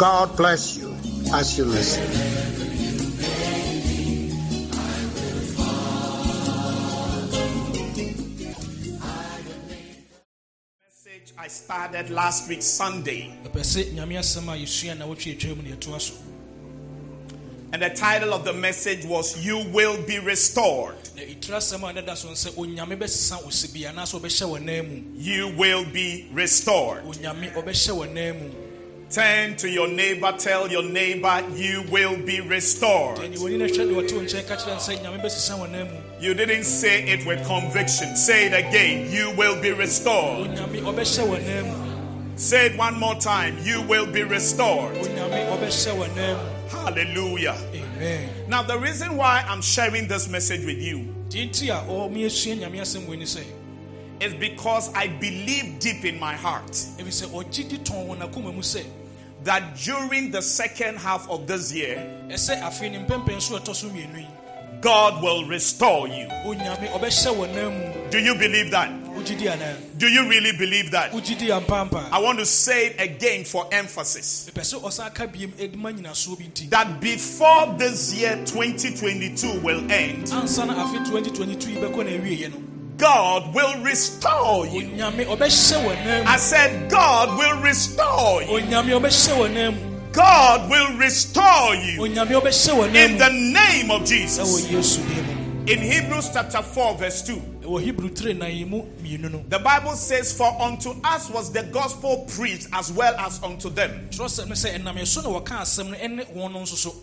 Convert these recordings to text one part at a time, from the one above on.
God bless you as you listen. message I started last week Sunday, ɛpɛ sɛ nyame asɛm a yɛsua na wotwe atwa mu ne yɛtoa so and the title of the message was "You Will Be Restored." na ɛtiri asɛm a ɛdeda so no sɛ onyame bɛsesa wo sibi anaasɛ ɔbɛhyɛ wɔ nan mu You will be restored. Onyame ɔbɛhyɛ wɔ nan mu Turn to your neighbor, tell your neighbor, you will be restored. ɛne wɔni no hwɛ de wɔte wo nkyɛn ka kyerɛ no sɛ nyame bɛsesa wɔ nan mu You didn't say it with conviction. Say it again. You will be restored. onyame ɔbɛhyɛ wɔ nan mu Say it one more time. You will be restored. onyame ɔbɛhyɛ wɔ nan mu Hallelujah. amen Now, the reason why I'm sharing this message with you is because I believe deep in my heart ɛfiri sɛ ɔgye di tɔn wɔ n'akoma that during the second half of this year, ɛsɛ afei ne mpɛmpɛn so a ɛtɔ so mmienu yi. God will restore you. onyame ɔbɛhyɛ wɔ nan mu. Do you believe that? wogye di anaa Do you really believe that? wogye di ampampa I want to say it again for emphasis. Mepɛ sɛ ɔsan ka biam ɛdima nyinasoɔ bi nti. That before this year 2022 will end, ansa na afe 2022 yi bɛkɔ na awieɛ no God will restore you. onyame ɔbɛhyɛ wɔ nan I said, God will restore you. onyame ɔbɛhyɛ wɔ nan mu God will restore you. Onyame ɔbɛhyɛ wɔ nan in the name of Jesus. yesu din mu. In Hebrews chapter 4, verse 2, ɛwɔ hebrew tire nan yi mu no. The Bible says, For unto us was the gospel preached as well as unto them. kyerɛsɛm no sɛ ɛnam ɛso na wɔka asɛm no ɛne wɔn no nso so.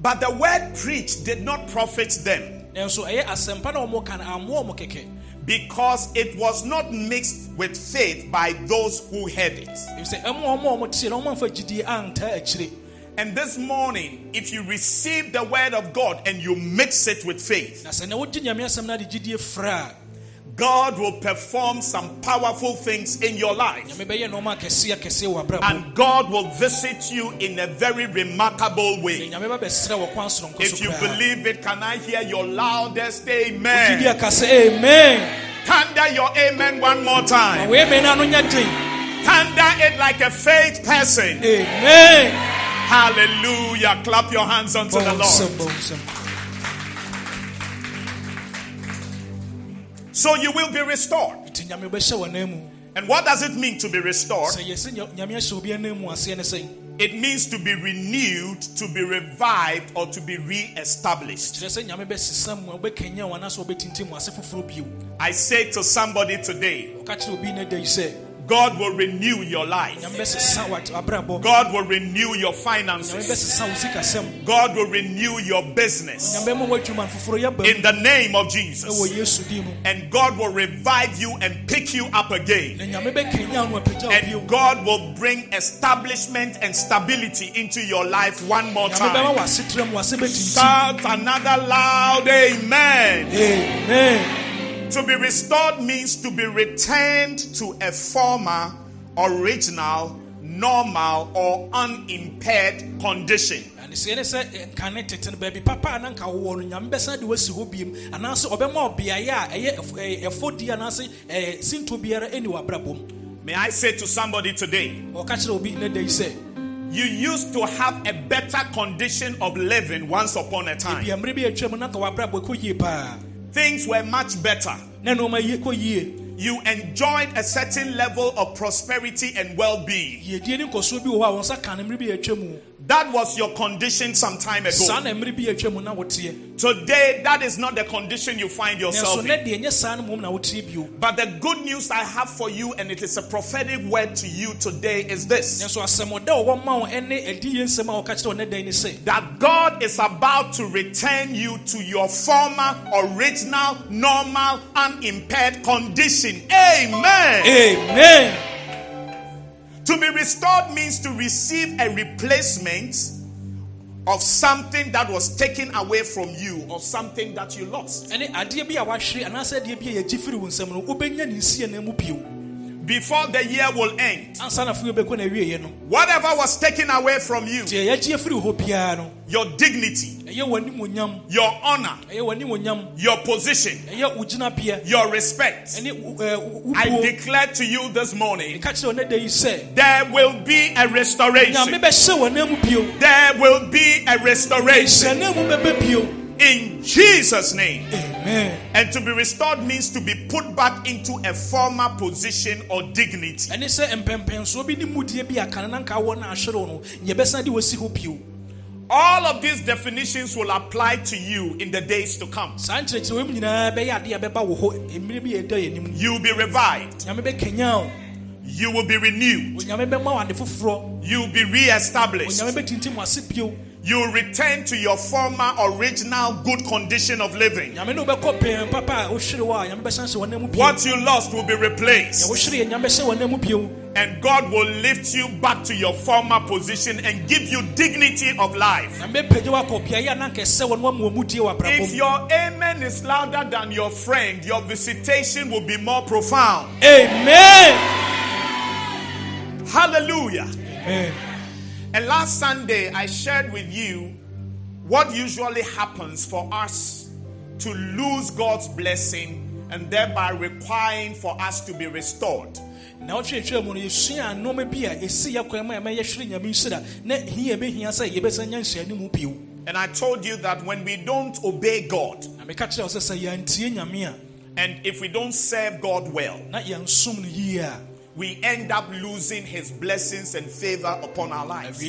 But the word preached did not profit them nanso ɛyɛ asɛmpa na wɔn ka no ammoa wɔn kɛkɛ because it was not mixed with faith by those who heard it. ɛfiri sɛ ɛmo ɔmo a ɔmo tie no ɔmo amfa gyidie And this morning, if you receive the word of God and you mix it with faith, God will perform some powerful things in your life. nyame bɛyɛ nɔɔma akɛseɛ akɛseɛ wɔ abrabɔ And God will visit you in a very remarkable way. nyame ba bɛsrɛ wɔ kwan soronko If you believe it, can I hear your loudest amen? amen Thunder your amen one more time. wei amen no ano nyɛ den Thunder it like a faith person. amen Hallelujah. Clap your hands unto the Lord. So you will be restored. nti nyame bɛhyɛ wɔ nan mu And what does it mean to be restored? sɛ yɛsɛ nya- nyame ahyɛ obi anan mu aseɛ ne sɛn It means to be renewed, to be revived, or to be re-established. kyerɛ sɛ nyame bɛsesa mu a wobɛkanya wo anaasɛ wobɛtintim mu ase foforɔ bio I say to somebody today, ɔka kyerɛ obi no da yi sɛ God will renew your life. nyame bɛsesa wat- abrabɔ God will renew your finances. bɛsesa wo sikasɛm God will renew your business nyame bɛma woadwuma no foforɔ yɛba in the name of Jesus. yesu din mu And God will revive you and pick you up again. na nyame bɛkanya wo apagya wo bio And God will bring establishment and stability into your life one more time. wɔ aseterɛ mu ase bɛtintim Shout another loud amen. amen To be restored means to be returned to a former, original, normal, or unimpaired condition. ɛne sɛ ne sɛ nka ne tete no baabi papa a na nka wowɔ no nyame bɛsan de wasi hɔ biom anaasɛ ɔbɛma wo beaeɛ a ɛyɛ ɛfɔdi anaasɛ sinto biara ɛni wɔ May I say to somebody today, ɔka kyerɛ obi ne da yi sɛ you used to have a better condition of living once upon a time. Bia mmere bi atwa mu na nka w'abrabɔ ɛkɔ yie paa Things were much better. na nneɔma yie kɔ yie You enjoyed a certain level of prosperity and well being. Yiedie ne nkɔsoɔ bi wɔ hɔ a wɔn nsa ka no mmere bi atwa mu That was your condition some time ago. na mmere bi atwa mu na woteɛ Today, that is not the condition you find yourself in. deɛ nyɛ saa no mmom na woteɛ bio But the good news I have for you, and it is a prophetic word to you today, is this nanso asɛmɔda a wɔwɔ ma wo ɛne adi yɛ nsɛm a wɔka kyerɛ wo ne dan ne sɛ that God is about to return you to your former, original, normal, unimpaired condition. Amen. amen To be restored means to receive a replacement of something that was taken away from you or something that you lost. Ɛne adeɛ bi a wahwere anaasɛ adeɛ bi a yɛgye firi wo nsɛm no wobɛnya ne nsia na mu bio Before the year will end, ansa na afei wobɛkɔ na awieɛ no. Whatever was taken away from you, deɛ yɛagye afiri hɔ biara no. your dignity, your honor, your position, ɛyɛ wo gyinabea your respect, ɛne wo- eh, ɛɛ, wo I declare to you this morning, ɛka kyerɛ wo ne da yi sɛ there will be a restoration. bɛhyɛ w'anan mu bio. There will be a restoration hyɛnan mu bɛbɛ bio in Jesus' name. amen And to be restored means to be put back into a former position or dignity. ɛne sɛ mpɛmpɛnsoɔ bi ne mudie a kane na nka wɔ no ahwere wo no yɛbɛsan de wasi hɔ bio All of these definitions will apply to you in the days to come. saa nkyerɛkyerɛ wɔ mu nyinaa bɛyɛ adeɛ a bɛba wo hɔ mmerɛ bi a ɛda yɛ anim You'll be revived, nyame bɛkanya wo you will be renewed, onyame bɛma wo ade foforɔ you'll be re-established. onyame bɛtintim wase bio You'll return to your former original good condition of living. nyame ne wobɛkɔ pɛn papa a wohwere wɔ a nyame bɛsan hyɛ w'anan mu bio What you lost will be replaced. wohwere yɛ nyame bɛhyɛ w'anan mu bio And God will lift you back to your former position and give you dignity of life. nyame bɛpagya wo akɔ beaeɛ a na anka ɛsɛ wɔ no wama wɔ mu die wɔ abrabɔ If your amen is louder than your friend, your visitation will be more profound. amen Hallelujah. Amen. And last Sunday, I shared with you what usually happens for us to lose God's blessing and thereby requiring for us to be restored. na wotwerɛtwerɛ mu no yɛsua nnoɔma bi a ɛsi yɛ kwan ma ɛma yɛhwere nyame nhyira na hia bɛhia sɛ yɛbɛsa nya nhyɛne mu bio And I told you that when we don't obey God na meka kyerɛ wo sɛ sɛ yɛantie nyame a and if we don't serve God well, na yɛnsom no yie a we end up losing His blessings and favor upon our lives.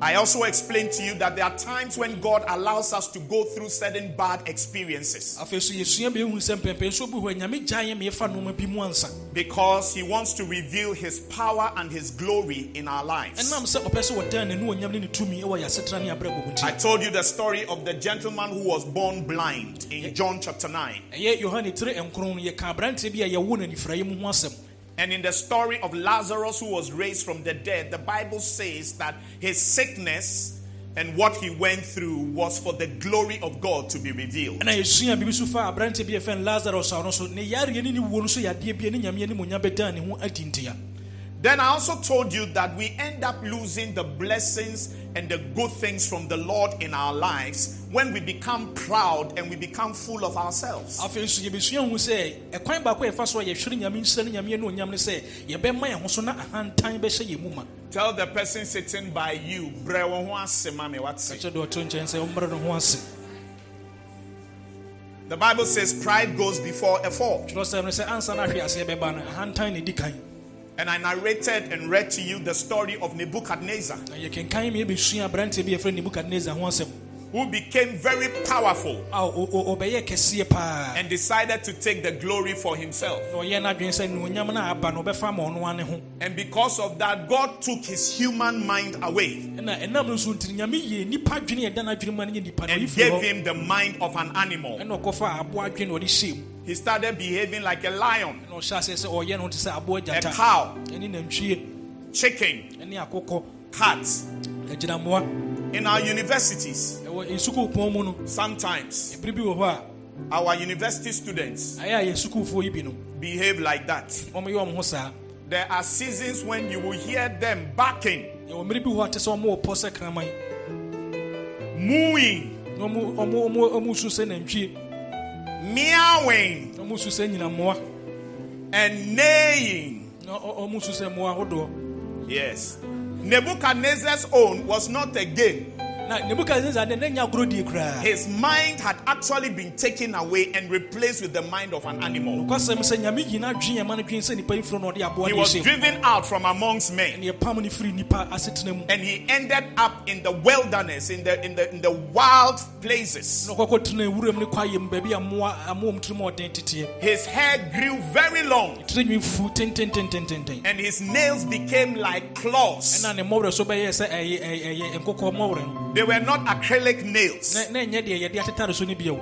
Awieɛ no ɛbɛyɛ sɛ yɛhwere ne nhyira ɛne n'animonyam a ɛwɔ yɛ soɔ I also explained to you that there are times when God allows us to go through certain bad experiences afei so yɛsua bɛhu sɛ mpɛmpɛnsoɔ bi hɔ a nyame gyaeɛ ma yɛfa nnoɔma bi mu ansa because He wants to reveal His power and His glory in our lives. ɛnam sɛ ɔpɛ sɛ wɔdaa n'animuonyam ne ne tumi ɛwɔ yɛasetena ne abrabɔ mu I told you the story of the gentleman who was born blind in John chapter 9. And in the story of Lazarus who was raised from the dead, the Bible says that his sickness and what he went through was for the glory of God to be revealed. Then I also told you that we end up losing the blessings and the good things from the Lord in our lives when we become proud and we become full of ourselves. afei nso yɛbɛsua hu sɛ ɛkwan baako a yɛfa so a yɛhwere nyame nhyira ne nyame animonyam no sɛ yɛbɛma yɛn ho so na ahantan bɛhyɛ yɛn mu ma Tell the person sitting by you, "Bre wo ho ase ma me, what's it?" kyɛ deɛ ɔto nkyɛn sɛ ɔmmrɛ no ho ase The Bible says pride goes before a fall. Twerɛ sɛ no sɛ ansa no ahwe aseɛ bɛba no ahantan na ɛdi kan And I narrated and read to you the story of Nebuchadnezzar, na yɛkenkan ma yɛbɛsua aberanteɛ bi a yɛfrɛ nebukadnezar ho who became very powerful and decided to take the glory for himself. na ɔyɛ n'adwene sɛ nuonyam no a aba no ɔbɛfa ma ɔno ane ho. And because of that, God took his human mind away ɛna ɛnam no nso nti no, nyame yie nnipa adwene yɛda no adwene ma no nyɛ nnipa no and gave him the mind of an animal. Ɛna ɔkɔfa aboa adwene na ɔde hyɛ mu He started behaving like a lion, na ɔhyɛ aseɛ sɛ ɔyɛ no te sɛ aboa a cow, chicken, ɛne akokɔ. Cat. In our universities, ɛwɔ nsukuupɔn mu sometimes. Ɛbere bi wɔ hɔ our university students a ɛyɛ a yɛ sukuufoɔ yi bi no. behave like that. ɔmoyɛ ɔmo ho saa. There are seasons when you will hear them barking, yɛwɔ mmere bi wɔ hɔ a te sɛ ɔmo wɔ pɔ sɛ kraman. Mooing, meowing, na ɔmo su sɛ and neighing. na ɔ- ɔmo su sɛ mmoa ahodoɔ Yes. Nebuchadnezzar's own was not a game. Na nebukadnezar de n'anya agorɔ die koraa His mind had actually been taken away and replaced with the mind of an animal. kwasɛm sɛ nyame yi no adwene ɛma no dwene sɛ nnipa yi firi no ɔde aboa He was driven out from amongst men. ne yɛpam no firi nnipa asetena mu And he ended up in the wilderness, in the in the in the wild places. na ɔkɔkɔ tena wuram ne kwaeɛ mu baabi a mmoa amoam tirim a ɔden teteɛ His hair grew very long, and his nails became like claws. They were not acrylic nails. na na ɛnyɛ deɛ yɛde atetare so no bio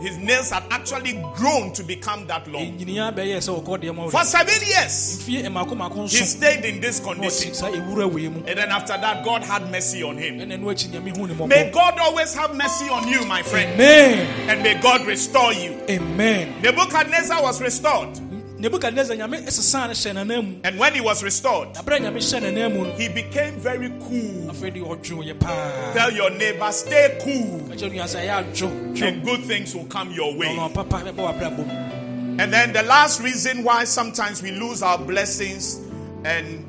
His nails had actually grown to become that long. nyiniaa bɛyɛ sɛ wɔkɔ deɛ ma For seven years, mmaako eh, he stayed in this condition. ɔte saa ewura wei mu And then after that, God had mercy on him. ɛna ɛno akyi nyame hu ne May God always have mercy on you, my friend. amen And may God restore you. amen Nebuchadnezzar was restored. Nebukadnezar nyame sesaa no hyɛ n'anan mu And when he was restored, na berɛ a nyame hyɛ n'anan mu no he became very cool. afei de ɔdwo yɛ paa Tell your neighbor, stay cool. ɛkyɛ nua sɛ ɛyɛ adwo dwo And good things will come your way. ɔno papa bɛbɔ w'abrabɔ mu And then the last reason why sometimes we lose our blessings and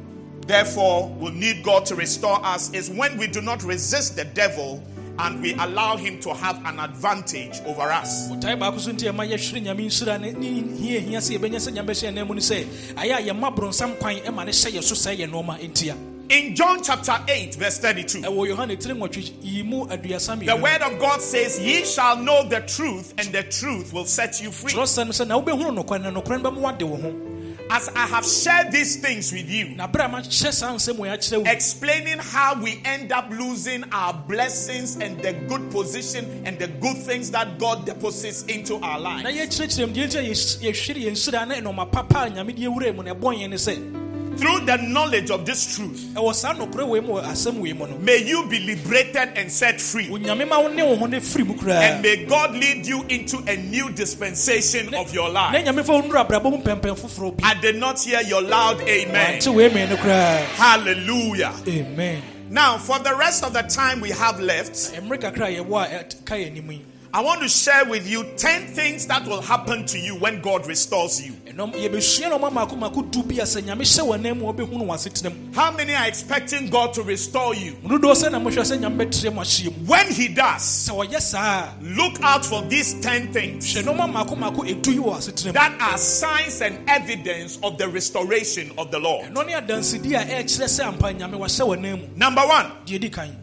therefore will need God to restore us is when we do not resist the devil and we allow him to have an advantage over us. botae baako so nti ɛma yɛhwere nyame nhyira ne ne hia hia sɛ yɛbɛnya sɛ nyame bɛhyɛ yɛn mu no sɛ ayɛ a yɛma borɔnsam kwan ɛma ne hyɛ yɛ so sɛ yɛ nɔɔma ntia In John chapter 8, verse 32, ɛwɔ yohane tiri nwɔtwe yi mu aduasa the word of God says, Ye shall know the truth, and the truth will set you free. Kyerɛsɛm sɛ na wobɛhunu nokware na nokware no bɛma wade wo ho As I have shared these things with you, na berɛ a mahyɛ saa nsɛm wɔ akyerɛ wo explaining how we end up losing our blessings and the good position and the good things that God deposits into our lives. Yɛkyerɛkyerɛ mu deɛ nti a yɛs- yɛhwere yɛn nhyira ne ɛnɔma papa a nyame de yɛwura mu na ɛbɔ yɛn ne sɛ Through the knowledge of this truth, ɛwɔ saa nokorɛ wei mu wɔ asɛm wei mu no may you be liberated and set free. onyame ma wo ne wo ho ne firi mu And may God lead you into a new dispensation of your life. nyame fa wo nnura abrabɔ mu pɛmpɛn foforɔ bi I did not hear your loud amen. ante wei mei no koraa Hallelujah. amen Now, for the rest of the time we have left, mmerɛ kakra a yɛwɔ a ɛt- ka yɛ anim yi I want to share with you 10 things that will happen to you when God restores you. ɛnɔm yɛbɛsua nɔma maako maako du bi a sɛ nyame hyɛ w'anan mu a wobɛhunu w'asetena mu How many are expecting God to restore you? mudodoɔ sɛ na mohwɛ sɛ nyame bɛtrɛ mu ahyia mu When He does, look out for these 10 things hwɛ nɔma maako maako ɛdu yi wɔ asetena mu that are signs and evidence of the restoration of the Lord. ɛno ne adansedi a ɛɛkyerɛ sɛ ampa nyame wahyɛ w'anan mu Number one, deɛ di kan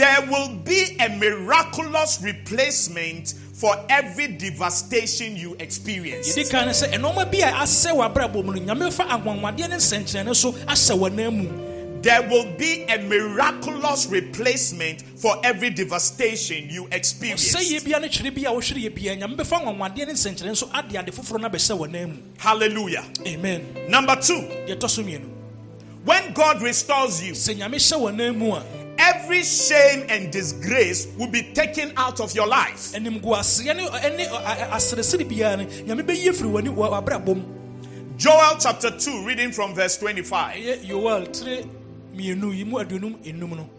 there will be a miraculous replacement for every devastation you experience. deɛ di kan ne sɛ ɛnɔma bi a asɛ w'abrabɔ mu no nyame fa anwanwadeɛ ne nsɛnkyerɛnne so ahyɛ w'anan mu There will be a miraculous replacement for every devastation you experience. sɛ yɛ bia ne twere bi a wohwere yɛ bia nyame bɛfa anwanwadeɛ ne nsɛnkyerɛnne so ade ade foforɔ no abɛhyɛ w'anan mu Hallelujah. amen Number two, deɛ ɛtɔ so mmienu when God restores you, sɛ nyame hyɛ w'anan mu a every shame and disgrace will be taken out of your life. animguaseɛ ne ɛne aseresere biara no nyame bɛyi firi w'ani wɔ- w'abrabɔ mu Joel chapter 2, reading from verse 25, ɛyɛ yoel tire mmienu yi mu aduonum enum no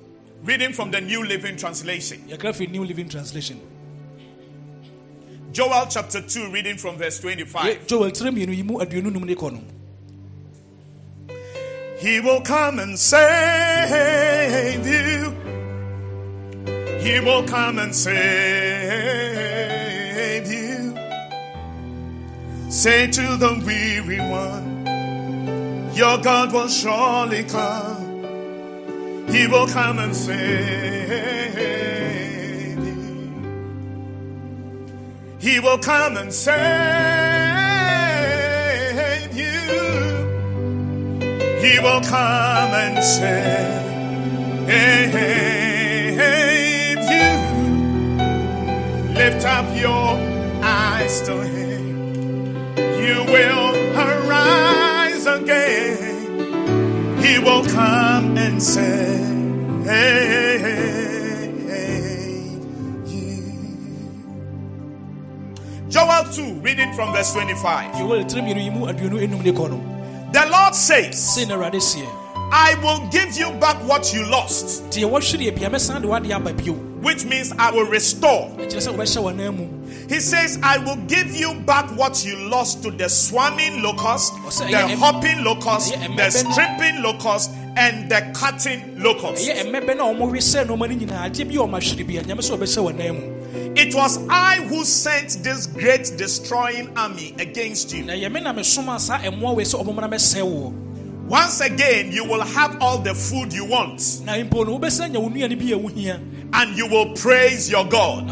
reading from the New Living Translation. new living translation Joel chapter 2, reading from verse 25. He will come and save you. He will come and save you. Say to the weary one, Your God will surely come. He will come and save you. He will come and save He will come and save you. Lift up your eyes to Him. You will arise again. He will come and save you. Joel 2, reading from verse 25. Yoel tire mmienu yi mu aduonu enum ne kɔ no The Lord says, sei na awurade seɛ I will give you back what you lost, deɛ wɔhwere yɛ bia mɛsan de wade aba bio which means I will restore. ɛkyerɛ sɛ wobɛhyɛ w'anan mu He says, I will give you back what you lost to the swarming locust, the hopping locust, the stripping locust, and the cutting locust. Ɛyɛ mmɛbɛ no a ɔmɔwe sɛ nɔɔma no nyinaa adeɛ bi a ɔmahwere bia nyame sɛ wɔbɛhyɛ w'anan mu It was I who sent this great destroying army against you. na yɛme na mesoma saa ɛmmoa wei sɛ ɔmɔmana mɛsɛe woɔ Once again, you will have all the food you want, na mpo no wobɛsan nya wo nnuane bi a wohia and you will praise your God.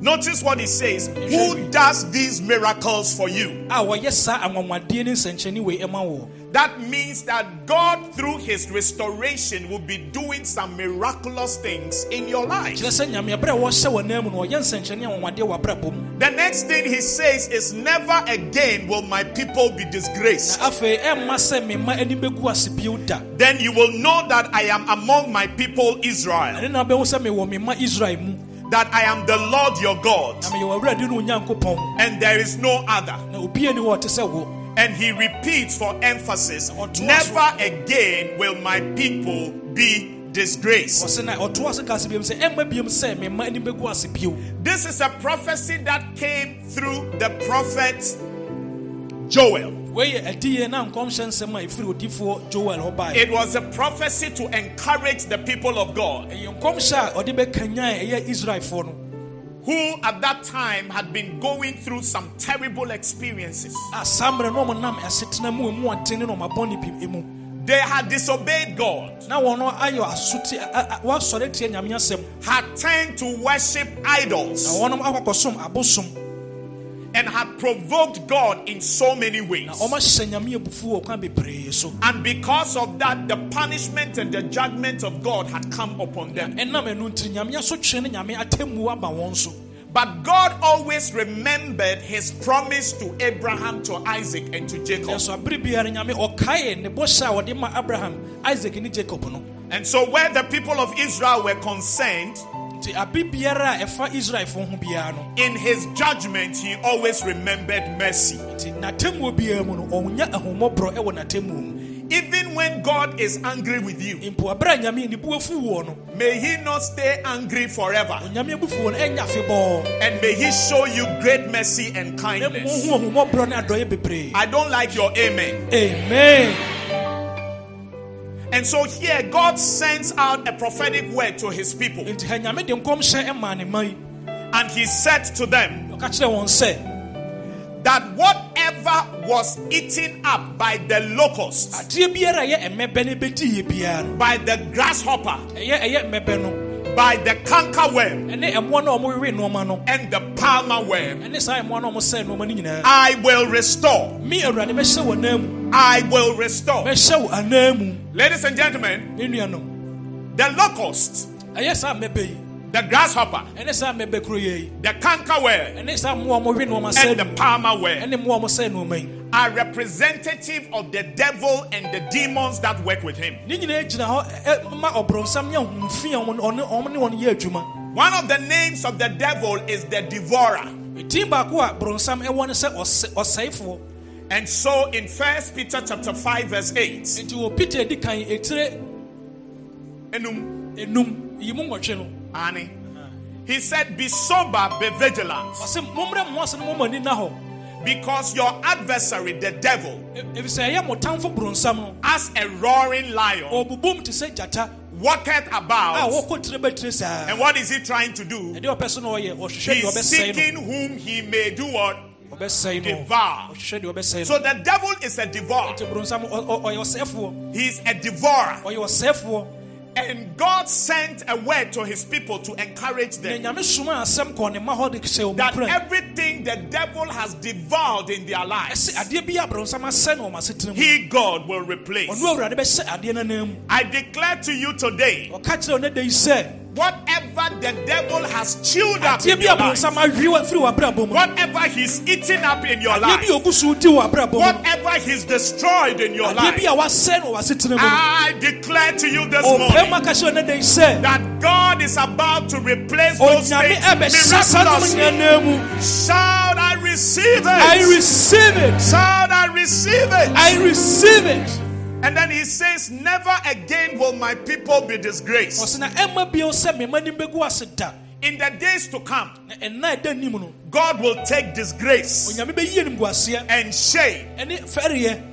Wobɛyi wo nyankopɔn ayɛ Notice what he says. Who does these miracles for you? Ah, a wɔyɛ saa anwanwadeɛ ne nsɛnkyerɛnne wei ɛma wo That means that God, through his restoration, will be doing some miraculous things in your life. kyerɛ sɛ nyame ɛberɛ a wɔhyɛ wɔ nan mu no ɔyɛ nsɛnkyerɛnne anwanwadeɛ wɔ abrabɔ mu The next thing he says is, Never again will my people be disgraced. na afei ɛmma sɛ me mma anim bɛgu ase bio da Then you will know that I am among my people Israel, ɛne na wobɛhu sɛ mewɔ me mma israel mu that I am the Lord your God, na meyɛ w'awurade no onyankopɔn and there is no other. na obia ni hɔ ɔte sɛ wo And he repeats for emphasis, Never again will my people be disgraced. ɔse na ɔtoa so ka se biom sɛ ɛmma biom sɛ me mma anim bɛgu ase bio This is a prophecy that came through the prophet Joel. Wei yɛ adiyɛ na nkɔmhyɛ nsɛm a ɛfiri odifoɔ joel hɔ baeɛ It was a prophecy to encourage the people of God ɛyɛ nkɔmhyɛ a ɔde bɛkanyan ɛyɛ israelfoɔ no who at that time had been going through some terrible experiences. a saa mmerɛ na ɔmo nam asetena mu emu ɔten ne na ɔmo abɔne bi mu They had disobeyed God, na wɔn no ayɔ asote a- a- wɔasɔre tie nyame asɛm had turned to worship idols, wɔn akɔkɔsom abosom and had provoked God in so many ways. na wɔn ahyɛ nyame abufu wɔ kwan bebree so And because of that, the punishment and the judgment of God had come upon them. ɛnam ɛnu nti nyame asotwe ne nyame atemmu aba wɔn so But God always remembered his promise to Abraham, to Isaac, and to Jacob. nanso abere biara nyame ɔkae ne bɔhyɛ a wɔde ma abraham isaac ne jacob no And so, where the people of Israel were concerned, nti abere biara a ɛfa israelfoɔ ho biara no in his judgment, he always remembered mercy. nti n'atemmuo biara mu no ɔnya ahommɔborɔ ɛwɔ n'atemmuo mu Even when God is angry with you, mpo abere a nyame ne bu afu wɔ no may he not stay angry forever. onyame abufu wɔ no ɛnya afebɔɔ And may he show you great mercy and kindness. mmom hu ahommɔborɔ ne adɔeɛ bebree I don't like your amen. amen And so, here, God sends out a prophetic word to his people. nti ha nyame de nkɔmhyɛ ɛmaa ne ma yi. And he said to them, ɔka kyerɛ wɔn sɛ that whatever was eaten up by the locust, adeɛ biara a ɛyɛ mmɛbɛ ne bɛdi yɛ biara no. by the grasshopper, ɛyɛ ɛyɛ mmɛbɛ no by the cankerworm, ɛne ɛmmoa no a ɔmowewe nnoɔma no. and the palmer worm, ɛne saa ɛmmoa no a ɔmosɛe nnoɔma no nyinaa I will restore. me awurade mɛhyɛ wɔ I will restore. Ladies and gentlemen, the locust, ɛyɛ saa mmɛbɛ yi the grasshopper, ɛne saa mmɛbɛ kuro yɛ the cankerworm, ɛne saa mmoa a ɔmowe nnoɔma sɛe and the palmer worm ɛne mmoa a ɔmosɛe nnoɔma yi are representative of the devil and the demons that work with him. ne nyinaa gyina hɔ ɛ- ɛ- ma ɔborɔnsam ne ahomfi a ɔmo- ɔne ɔmo ne wɔn yɛ adwuma. One of the names of the devil is the devourer. ɛtin baako a borɔnsam ɛwɔ ne sɛ ɔsɛ- ɔsɛefoɔ And so in First Peter chapter 5, verse 8, nti wɔ peter di kan etire enum, enum yi no. Annie, he said, Be sober, be vigilant, ɔsɛ mommrɛ mo ase no moma ani na hɔ because your adversary, the devil, efisɛ ɛyɛ mo tamfo borɔnsam no as a roaring lion, ɔbobom te sɛ gyata walketh about. wɔkɔ tire bɛtire saa And what is he trying to do? ɛdeɛ ɔpɛ so na ɔyɛ ɔhwehwɛ deɛ He's seeking whom he may do what? no ɔbɛsɛe no Devour. ɔhwehwɛ deɛ ɔbɛsɛe So the devil is a devourer. He's a devourer. And God sent a word to his people to encourage them. Nyame soma asɛm kɔɔ ne ma hɔ de hyɛ ɔmu that everything the devil has devoured in their lives, adeɛ bi a borɔnsam asɛe no ɔma asetena mu. he, God, will replace. ɔno awurade bɛhyɛ adeɛ no anan mu. I declare to you today ɔka kyerɛ wo ne da yi sɛ whatever the devil has chewed up in your life, borɔnsam awe wa- firi w'abrabɔ whatever he's eaten up in your life, bi a ogu so di wɔ abrabɔ mu no whatever he's destroyed in your life, bi a wasɛe no wɔ asetena mu no I declare to you this morning mu aka kyerɛ wo ne da yi sɛ that God is about to replace those things ɛbɛhyɛ saa nom miraculously. Shout, I receive it. I receive it. Shout, I receive it. I receive it and then he says, Never again will my people be disgraced. ɔsɛ na ɛma bio sɛ mema nim bɛgu ase da In the days to come, na ɛna ɛda nim God will take disgrace onyame bɛyie nimguaseɛ and shame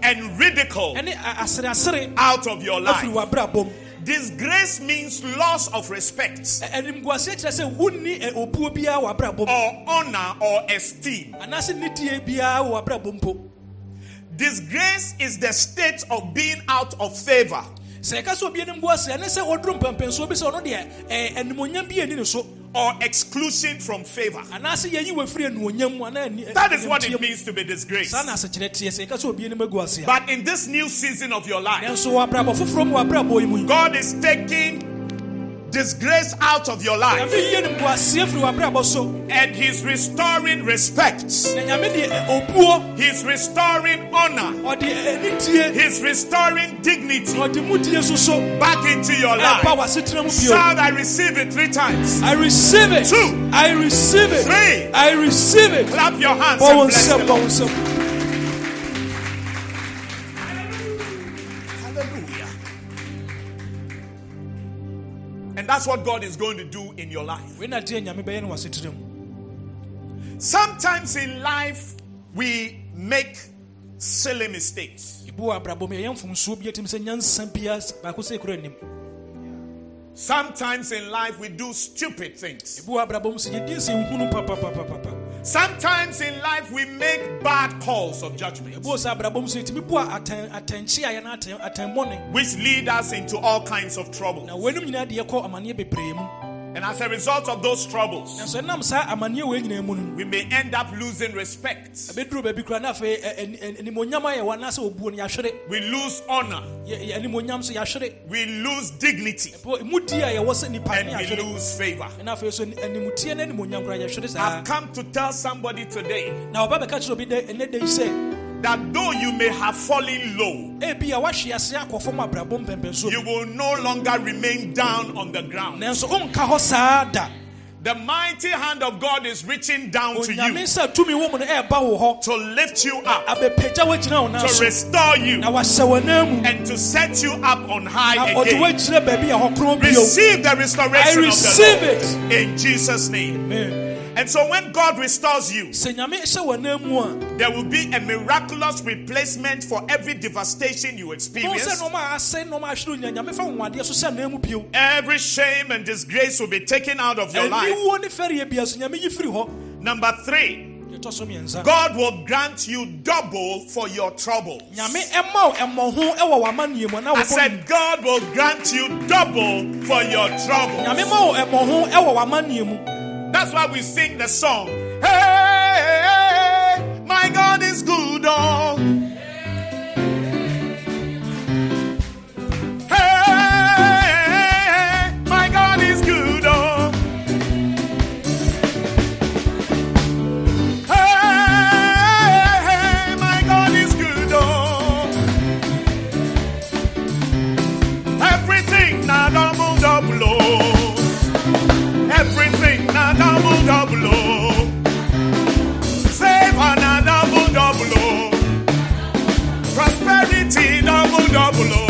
and ridicule ɛne a- asereasere out of your life. afiri w'abrabɔ mu Disgrace means loss of respect Ɛ- animguaseɛ kyerɛ sɛ wonni ɛ, obuo biara wɔ abrabɔ mu or honor or esteem. Disgrace is the state of being out of favor. sɛ ɛka sɛ obi anim gu ase ɛne sɛ ɔduru mpɛmpɛnsoɔ bi sɛ ɔno deɛ ɛɛ animonyam bi ani ne so or exclusion from favor. anaasɛ yɛyi wɔ firi anuonyam mu anaa ani- That is what it means to be disgraced. saa na asekyerɛ teɛ sɛ yɛka sɛ obi anim agu ase a But in this new season of your life, nanso wɔ abrabɔ foforɔ mu wɔ abrabɔ yi mu yi God is taking disgrace out of your life nyame yie no mboaseɛ firi wɔ abrabɔ so and He's restoring respect. na nyame de ɛ, obuo He's restoring honor. Eh, anitie He's restoring dignity ɔde mudie so so back into your life. w'asetena mu bio Shout, I receive it three times. I receive it. Two. I receive it. Three. I receive it. Clap your hands and bless that's what God is going to do in your life. Wei na deɛ nyame bɛyɛ no w'asetena mu. Sometimes in life, we make silly mistakes. Ebi wɔ abrabɔ mu yɛyɛ mfomsoɔ bi atim sɛ nyansa bia baako sɛ ekura anim. Sometimes in life, we do stupid things. Sometimes in life, we make bad calls of judgment, Ebi wɔ sɛ abrabɔ mu sɛ yɛtumi bu atɛn atɛnkye a yɛn atɛn atɛnbɔne. which lead us into all kinds of trouble. Na wɔnum nyinaa de yɛkɔ amanneɛ bebree mu. And as a result of those troubles, Nanso ɛnam saa amanneɛ wɔ nyinaa mu no. we may end up losing respect. We lose honor. Yɛ- yɛ- Animonyam so yɛahwere. We lose dignity. Bɔ- Mudi a yɛwɔ sɛ nipa And we lose favor. ɛna afei so animutie ne animonyam koraa yɛhwere saa I've come to tell somebody today na ɔba bɛka kyerɛ obi dɛ ɛnɛ da yi sɛ that though you may have fallen low, ebi a wahwe ase akɔ fam abrabɔ mpɛmpɛnsoɔ you will no longer remain down on the ground. nanso wonka hɔ saa da The mighty hand of God is reaching down to you nsa tumi wɔ mu no ɛɛba wo hɔ to lift you up, abɛpagya woagyina wo nan to restore you, na wahyɛ wɔ nan and to set you up on high again. woagyina baabi a hɔ korɔ bio Receive the I restoration of receive the it in Jesus' name. Amen. And so when God restores you, sɛ nyame hyɛ wɔ nan mu a there will be a miraculous replacement for every devastation you experience. nɔɔma a asɛe nɔɔma a ahwere onya nyame fa nwadeɛ so hyɛ nan mu bio Every shame and disgrace will be taken out of your life. aniwuo ne fɛreɛ bia so nyame yi firi hɔ Number three, yɛtɔ so mmiɛnsa God will grant you double for your trouble. nyame ɛma wo ɛmmɔho ɛwɔ w'amanneɛ mu anaa I said, God will grant you double for your trouble. That's why we sing the song. Hey, hey, hey, my God is good. Oh. Double double.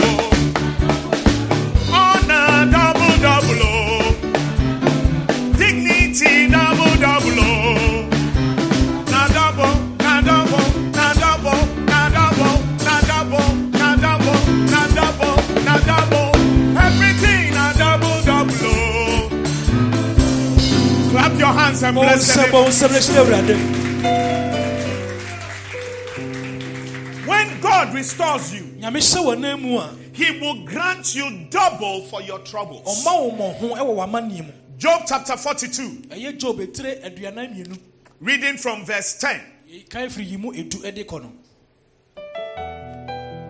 When God restores you, nyame hyɛ wɔ nan mu a He will grant you double for your troubles. ɔma wo mmɔho ɛwɔ w'amanneɛ mu Job chapter 42, ɛyɛ job etire aduanan mmienu reading from verse 10. kan firi yi mu edu ɛde kɔ no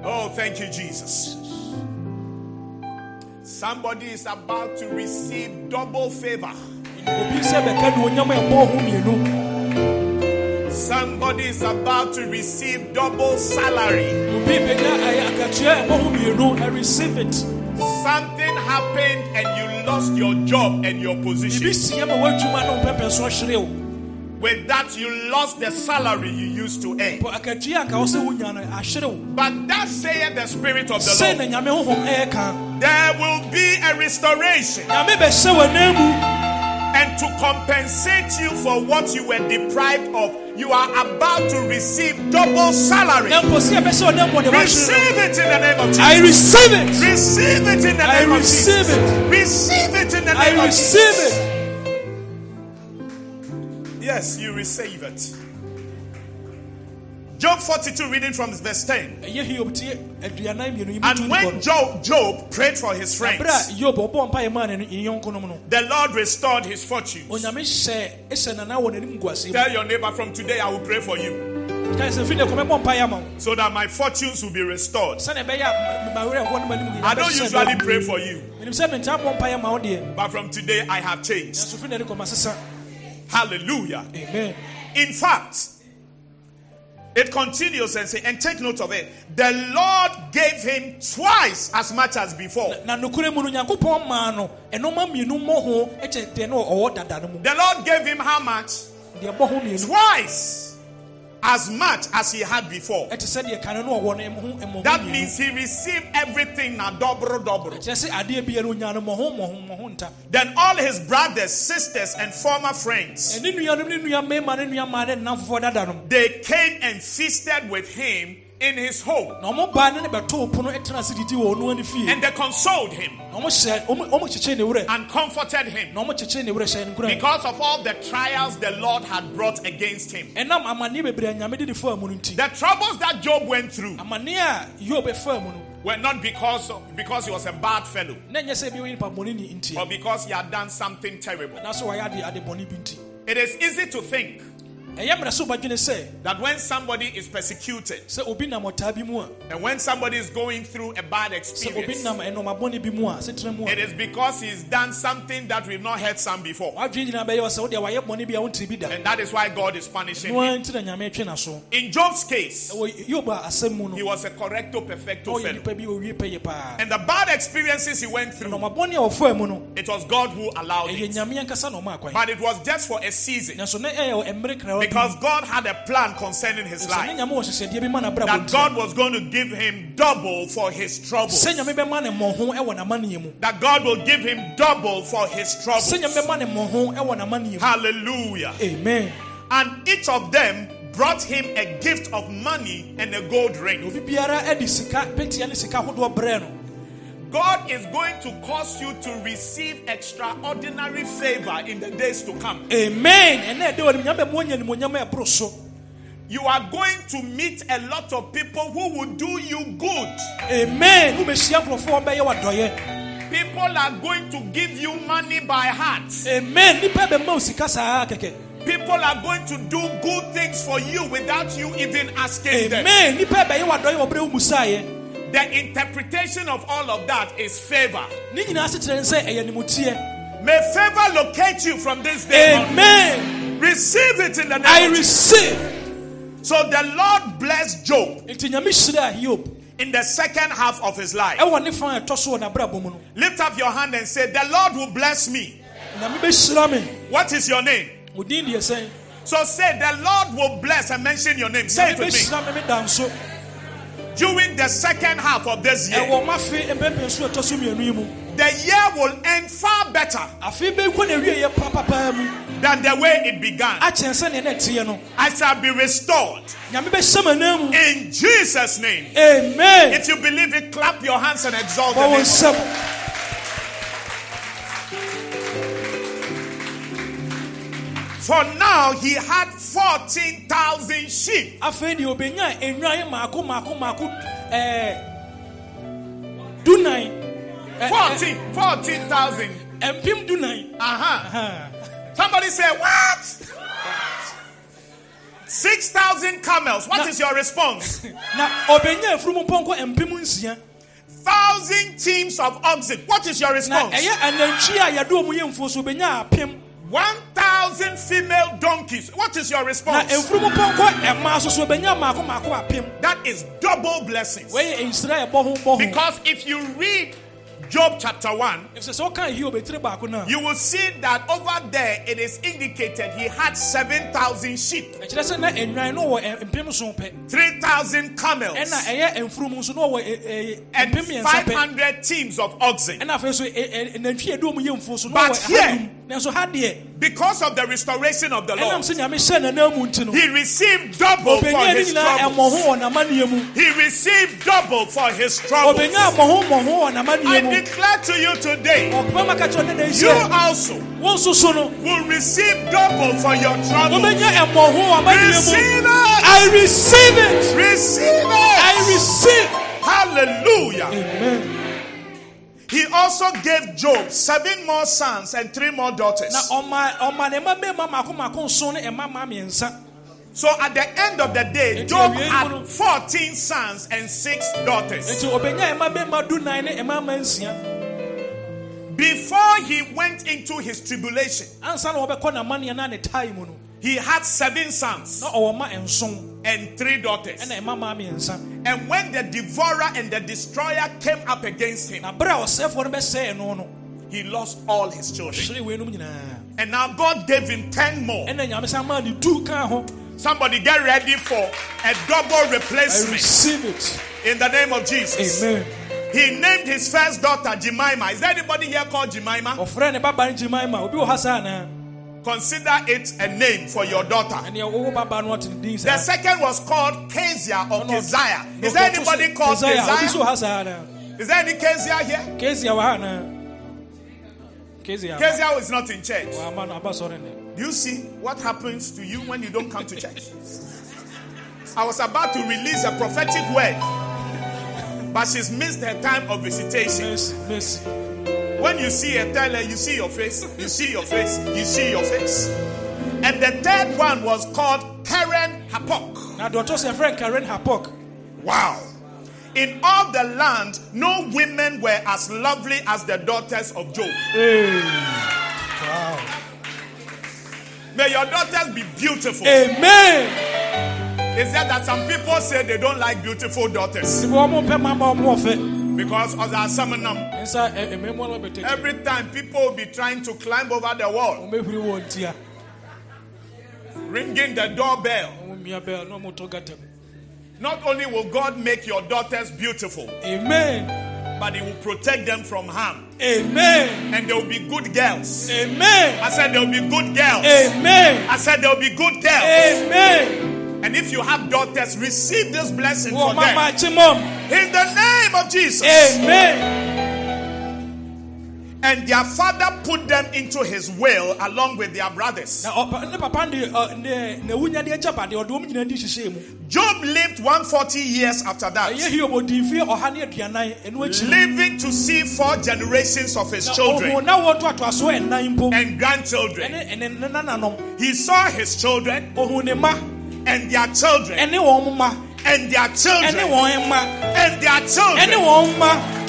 Oh, thank you, Jesus. Somebody is about to receive double favor. Obi sɛ bɛka ne onyam ɛbɔ ho mmienu Somebody is about to receive double salary. obi bɛnya ɛyɛ akatua ɛbɔ ho mmienu I receive it Something happened and you lost your job and your position. si yɛ ma w'adwuma no mpɛmpɛ so hyere wo With that, you lost the salary you used to earn. po akatua anka wo sɛ wonya no ahyere wo But that saith the Spirit of the Lord. na nyame honhom ɛyɛ ka There will be a restoration. And to compensate you for what you were deprived of, you are about to receive double salary. na mpo sɛ yɛbɛhyɛ wɔ nan mu wɔ deɛ wahyere Receive it in the name of Jesus. I receive it Receive it in the I name of receive Jesus. it. Receive it in the I name of Jesus. I receive it Yes, you receive it. Job 42, reading from verse 10. ɛyɛ hiob tie aduanan mmienu yi mu And when Job, Job prayed for his friends, a yob ɔbɔ mpa yɛ maa ne ne yɔnkonom no the Lord restored his fortunes. onyame hyɛ ɛhyɛ nana wɔ n'anim guaseɛ mu Tell your neighbor from today, I will pray for you kae sɛ firi ne kɔmɛbɔ mpa yɛ ama wo so that my fortunes will be restored. sɛne ɛbɛyɛ a mawerɛ ɛhɔ no manim I don't usually pray for you, menim sɛ mentaa bɔ mpa yɛ ma wo deɛ but from today I have changed. nanso firi ne de kɔma sesa Hallelujah. amen In fact, it continues and say, and take note of it. The Lord gave him twice as much as before. na nokorɛ mu no nyankopɔn maa no ɛnɔma mmienu mmɔ ho kyɛ deɛ no ɔwɔ dada no mu The Lord gave him how much? deɛ bɔ ho mmienu Twice as much as he had before. ɛte sɛ deɛ kane no ɔwɔ no ɛmo ho ɛmo ho That means he received everything now double double. Then all his brothers, sisters, and former friends ɛne nuanom ne nua mmarima ne nua mmaa ne nnamfoɔ dada no they came and feasted with him in his home, na ɔmo baa ne ne bɛtoo pono tena ase didi wɔ ɔno ani fie. And they consoled him na ɔmo hyɛ ɔmo ɔmo kyekyere ne werɛ. and comforted him na ɔmo kyekyere ne werɛ hyɛ ne nkura mu because of all the trials the Lord had brought against him. ɛnam amanneɛ bebree a nyame de ne faa mu no nti The troubles that Job went through amanneɛ a yob ɛfaa mu no were not because of, because he was a bad fellow na ɛnyɛ sɛ ebi wɔ nipa bɔne ni nti. or because he had done something terrible. na so wɔayɛ ade ade bɔne bi It is easy to think ɛyɛ mmerɛ sɛ wobadwene sɛ that when somebody is persecuted sɛ obi nam ɔtaa bi mu a and when somebody is going through a bad experience, nam ɛnɔma bɔne bi mu a setena mu a it is because he's done something that we've not heard some before. wadwene nyinaa bɛyɛ wɔ sɛ wodeɛ wayɛ bɔne bi a wontiri bi da And that is why God is punishing him. nti na nyame atwe n'aso In Job's case, ɛwɔ yob a asɛm mu no he was a correcto perfecto fellow. nipa bi owie pɛyɛ And the bad experiences he went through, ɛnɔma bɔne a ɔfaa mu no it was God who allowed it. nyame ankasa na ɔma akwan But it was just for a season nanso na ɛyɛ mmerɛ krawa bi because God had a plan concerning his life. nyame wɔ hyehyɛdeɛ bi ma n'abrabɔ That God was going to give him double for his troubles. sɛ nyame bɛma ne mmɔho ɛwɔ n'amanneɛ mu That God will give him double for his troubles. sɛ nyame bɛma ne mmɔho ɛwɔ n'amanneɛ mu Hallelujah. amen And each of them brought him a gift of money and a gold ring. God is going to cause you to receive extraordinary favor in the days to come. amen ɛnɛ ɛdɛ wɔ nim nyame bɛma ɔnya nimonyam ɛboro so You are going to meet a lot of people who will do you good. amen wobɛhyia nkurɔfoɔ ɔbɛyɛ wadɔyɛ People are going to give you money by heart. amen nipa bɛma wo sika saa kɛkɛ People are going to do good things for you without you even asking them. amen nipa bɛyɛ wadɔyɛ wɔ berɛ wo musaeɛ The interpretation of all of that is favor. ne nyinaa se kyerɛ ne sɛ ɛyɛ nimuteɛ May favor locate you from this day on. amen Receive it in the name i receive So the Lord blessed Job nti nyame hyiraa hiob in the second half of his life. ɛwɔ ne fa a ɛtɔ so wɔ n'abrabɔ mu no Lift up your hand and say, The Lord will bless me. nyame bɛhyira me What is your name? wo din deɛ sɛn So say, The Lord will bless and mention your name. Say it with me. During the second half of this year, ɛwɔ mafe mpɛmpɛ so a ɛtɔ so mmienu yi mu the year will end far better than the way it began. akyɛn sɛneɛ na ɛteɛ no I shall be restored. nyame bɛhyɛ m'anan mu In Jesus' name. amen. If you believe it, clap your hands and exalt the name For now he had 14,000 sheep. dunan Ɛ- ɛ- 14, 14,000. Eh, mpem dunan Uh-huh. Aha. Somebody say, What? 6,000 camels. What is your response? na ɔbɛnya afurumu pɔnkɔ mpem nsia Thousand teams of oxen. What is your response? Ɛyɛ anantwie a yɛde ɔmo yɛ mfuo so ɔbɛnya apem 1,000 female donkeys. What is your response? mfurumu pɔnkɔ ɛmaa so so ɔbɛnya maako maako apem That is double blessings. wɔyɛ nsira ɛbɔ ho bɔ ho Because if you read Job chapter 1, ɛfisɛ sɛ ɔka hiob ɛtiri baako no a you will see that over there it is indicated he had 7,000 sheep, ɛkyerɛ sɛ na nnwan no wɔ ɛ- mpem so pɛ 3,000 camels, ɛna ɛyɛ mfurumu nso na ɔwɔ ɛ- ɛ- and mpem mmiɛnsa pɛ 500 teams of oxen. ɛna afei so ɛ- ɛ- nantwie a ɛde ɔmo yɛ mfuo so But here, ahanum nanso ha deɛ because of the restoration of the Lord, sɛ nyame hyɛ n'anan mu nti no he received double for his troubles. wɔ n'amanneɛ mu He received double for his troubles. obɛnya mmɔho mmɔho wɔ I declare to you today, ɔkoma maka kyerɛ ne na you also wo nso so no will receive double for your troubles. wobɛnya ɛmmɔho wɔ amanneɛ mu Receive it. I receive it Receive it! I receive Hallelujah. amen He also gave Job seven more sons and three more daughters. na ɔma ɔma ne mma mmarima mako mako nson ne ɛma mma mmiɛnsa So at the end of the day, Job awie mu no- had 14 sons and six daughters. nti ɔbɛnya ɛma mmarima dunan ne ɛma mma nsia. Before he went into his tribulation, ansa na wɔbɛkɔ n'amanneɛ na ne tae mu no he had seven sons na ɔwɔ ma nson and three daughters. ɛna ɛma mma mmiɛnsa And when the devourer and the destroyer came up against him, na bere a ɔsɛefoɔ no bɛsɛe no no he lost all his children. hyere weinom nyinaa And now God gave him 10 more. ɛna nyame sa maa ne du kaa ho Somebody get ready for a double I replacement receive it in the name of Jesus. amen He named his first daughter Jemima. Is there anybody here called Jemima? Ɔfrɛ ne baba no gyemaima obi wɔ ha saa anaa Consider it a name for your daughter. ɛneɛ wowo baba no ɔte ne din The second was called Kezia or Keziah. Is there anybody called Keziah, obi so Keziah? wɔ ha saa anaa Is there any Kezia here? kesia wɔ ha Kezia is not in church. wama no aba sɔre ne Do you see what happens to you when you don't come to church? I was about to release a prophetic word, but she's missed her time of visitation. mercy mercy When you see a tell her, you see your face, you see your face, you see your face. And the third one was called Keren-Happuch. Now, so yɛfrɛ karen hapok Wow. In all the land, no women were as lovely as the daughters of Job. wow May your daughters be beautiful. amen It's just that some people say they don't like beautiful daughters sɛ wɔn mpɛ mama wɔn ɔfɛ because of our seminum. nsa ɛmɛmu ɔlɔ bɛ tɛtɛ Every time people will be trying to climb over the wall, wɔn bɛ huri wɔn tia ringing the doorbell. wɔn mia bɛɛ na wɔn tɔ gata mu Not only will God make your daughters beautiful, amen but He will protect them from harm. amen And they will be good girls. amen I said they will be good girls. amen I said they will be good girls. amen And if you have daughters, receive this blessing wɔn for mama them. akyi In the name of Jesus. amen. And their father put them into his will along with their brothers. na ɔpa ne papa uh, de ɔ ne na ewunya de agya ba de ɔde wɔn nyinaa di hyehyɛ mu Job lived 140 years after that, hiob odi nfi ɔha ne aduanan ɛnu akyi no living to see four generations of his children. ɔmo na wɔn to ato aso ɛnan mpo. And grandchildren. ɛne ɛne ne nananom He saw his children. Ohun ne ma and their children. And their children. And their children.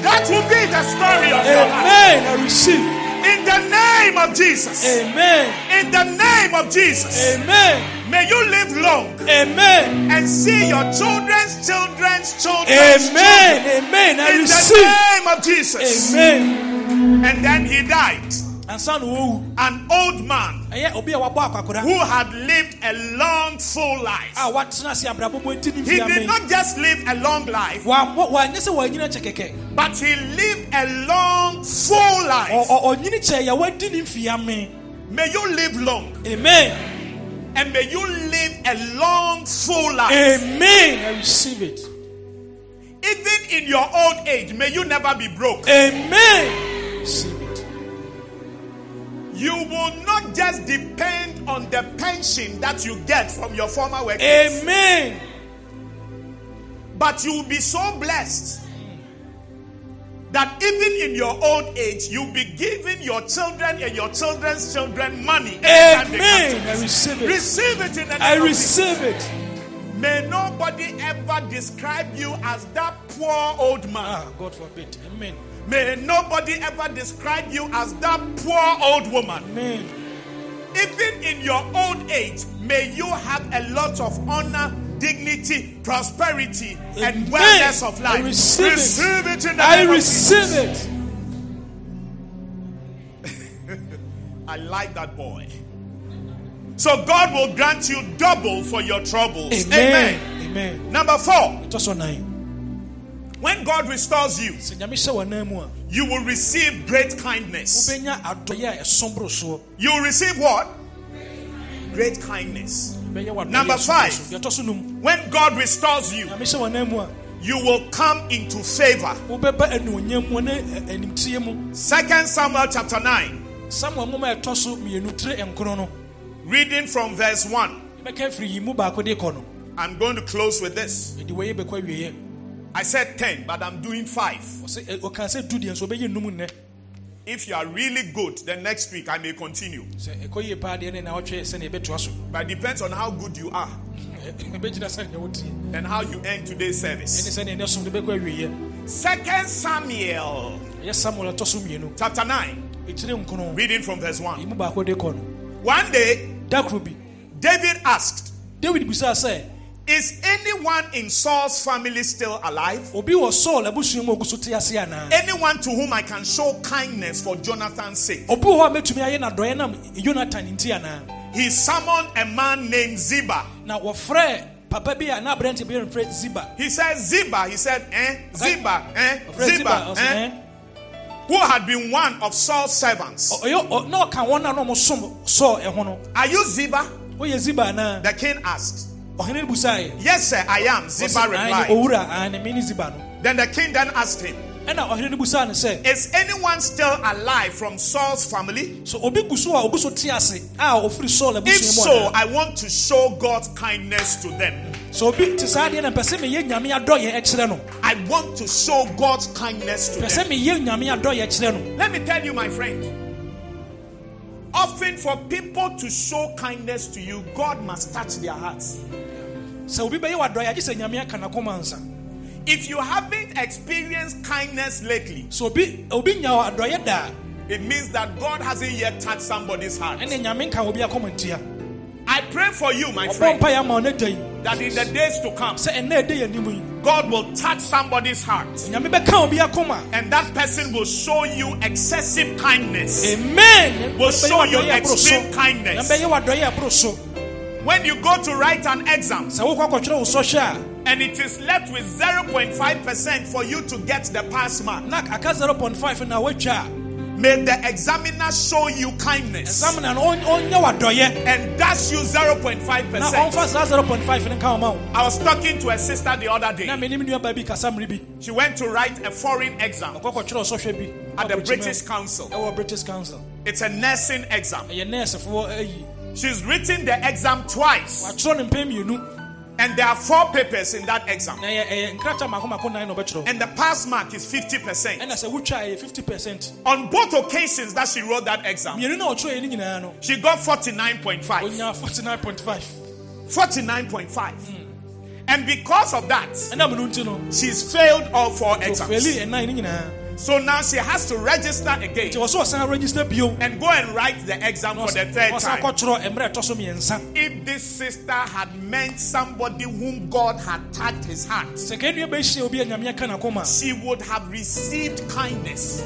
That will be the story of your life. amen. I receive. In the name of Jesus. amen. In the name of Jesus. amen. May you live long. Amen. And see your children's children's children's children. amen. Amen I In the name of Jesus. amen. And then he died. ansa na owu An old man ɛyɛ obi a wabɔ akwakora who had lived a long, full life. a watena ase abrabɔ mu eti ne He did not just live a long life, wanyɛ sɛ wɔanyini kyɛ kɛkɛ. But he lived a long, full life. ɔ- ɔnyini kyɛ yɛ wadi ne mfia mɛ May you live long. Amen. And may you live a long, full life. amen. I receive it. Even in your old age, may you never be broke. amen. Receive You will not just depend on the pension that you get from your former work, amen. But you will be so blessed that even in your old age, you'll be giving your children and your children's children money. anytime they come amen. I receive it. Receive it in the name I receive it. May nobody ever describe you as that poor old man. ah God forbid. Amen May nobody ever describe you as that poor old woman. amen Even in your old age, may you have a lot of honor, dignity, prosperity, and wellness of I life. receive it. receive it in the I name receive it I like that boy. So God will grant you double for your troubles. amen amen Number four, ɛtɔ so nan When God restores you, sɛ nyame hyɛ w'anan mu a you will receive great kindness. wobɛnya adɔyɛ a ɛsom boro soɔ You will receive what? Great kindness. Number a ɛsom boro five. so. yɛtɔ so num When God restores you, nyame hyɛ w'anan mu a you will come into favor. wobɛba anuonyam mu ne ɛ- animtie mu Second Samuel chapter 9, samuel nwoma a ɛtɔ so mmienu tire nkron no reading from verse 1. yɛbɛka firi yi mu baako de kɔ no I'm going to close with this. Yɛde wɔyɛ bɛkɔ awieɛ I said 10, but I'm doing 5. ɔsɛ ɛ- ɔka sɛ du deɛ nso ɔbɛyɛ num nnɛ If you are really good, then next week I may continue. sɛ ɛkɔ yie paa deɛ ne na ɔtwe sɛnea ɛbɛtoa so. But it depends on how good you are. Ɛ- ɛbɛgyina sɛnea wotie and how you end today's service. sɛnea ɛnɛ som de bɛkɔ awieɛ Second Samuel. Ɛyɛ samuel ɛtɔ so mmienu. Chapter 9, ɛkyire nkron. Reading from verse 1. mu baako de kɔ no. One day, da koro bi David asked, david sɛ Is anyone in Saul's family still alive? obi wɔ saul abusua mu a ogu so te ase anaa Anyone to whom I can show kindness for Jonathan's sake? obi wɔ hɔ a mɛtumi ayɛ n'adɔeɛ nam yonatan nti anaa He summoned a man named Ziba. papa bi a na aberante bi yɛmfrɛ ziba He said, Ziba. He said, eh? Ziba, eh? Ziba, eh? Who had been one of Saul's servants. ɔyɛ ɔ- na ɔka wɔn a na ɔmo som saul ɛho no Are you Ziba? woyɛ ziba anaa The king asked. Ɔhene no busaeɛ Yes, sir, I am. Ziba replied. owura aane me ne ziba no Then the king then asked him, ɛna ɔhene no busaa no sɛ Is anyone still alive from Saul's family? so obi gu so a ogu so te ase a ɔfiri saul If so, I want to show God's kindness to them. so obi te saa deɛ na mpɛ sɛ meyɛ nyame adɔyɛ ɛkyerɛ no I want to show God's kindness to them. sɛ meyɛ nyame adɔyɛ kyerɛ no Let me tell you, my friend. Often, for people to show kindness to you, God must touch their hearts. sɛ obi bɛyɛ wadɔyɛ agye sɛ nyame aka nakoma nsa If you haven't experienced kindness lately, so obi obi nya adɔyɛ da it means that God hasn't yet touched somebody's heart. I pray for you, my friend, mpa yɛ ama ɔno agya yi. that in the days to come, sɛ ɛnɛ ɛde yɛ anim yi. God will touch somebody's heart. Nyame bɛka obi akoma. And that person will show you excessive kindness. amen. Will show you wadɔyɛ aboro so. extreme kindness. nyame bɛyɛ wadɔyɛ aboro so. When you go to write an exam sɛ wokɔ akɔtwerɛ wo sɔhwɛ and it is left with 0.5% for you to get the pass mark, a na aka 0.5 na woatwa may the examiner show you kindness. Examina no ɔn- ɔnyɛ wadɔyɛ and dash you 0.5%. ɔmfa saa 0.5 no nka wo ma wo. I was talking to a sister the other day. menim nuaba bi kasa mmere bi. She went to write a foreign exam ɔkɔ kɔtwerɛ wo sɔhwɛ bi. at the British Council. british council. It's a nursing exam. ɛyɛ nɛɛsefoɔ ayi. She's written the exam twice, watwerɛ no mpɛ mmienu and there are four papers in that exam. na ɛyɛ ɛyɛ eh, nkrata mako mako nan na ɔbɛtwerɛ And the pass mark is 50%. ɛna sɛ wotwa ɛyɛ 50 percent On both occasions that she wrote that exam, mmienu na ɔtwerɛ yɛ no nyinaa no she got 49.5. ɔnya 49.5 49.5. Hmm. And because of that, ɛna mo no nti no she's failed all four exams. Ɛnan no nyinaa So now she has to register again. Nti wɔ so ɔsan register bio. And go and write the exam for the third time. kɔtwerɛ mmerɛ ɛtɔ so mmiɛnsa. If this sister had meant somebody whom God had touched his heart, sɛ ka nnua bɛhyia obi a nyame aka nakoma she would have received kindness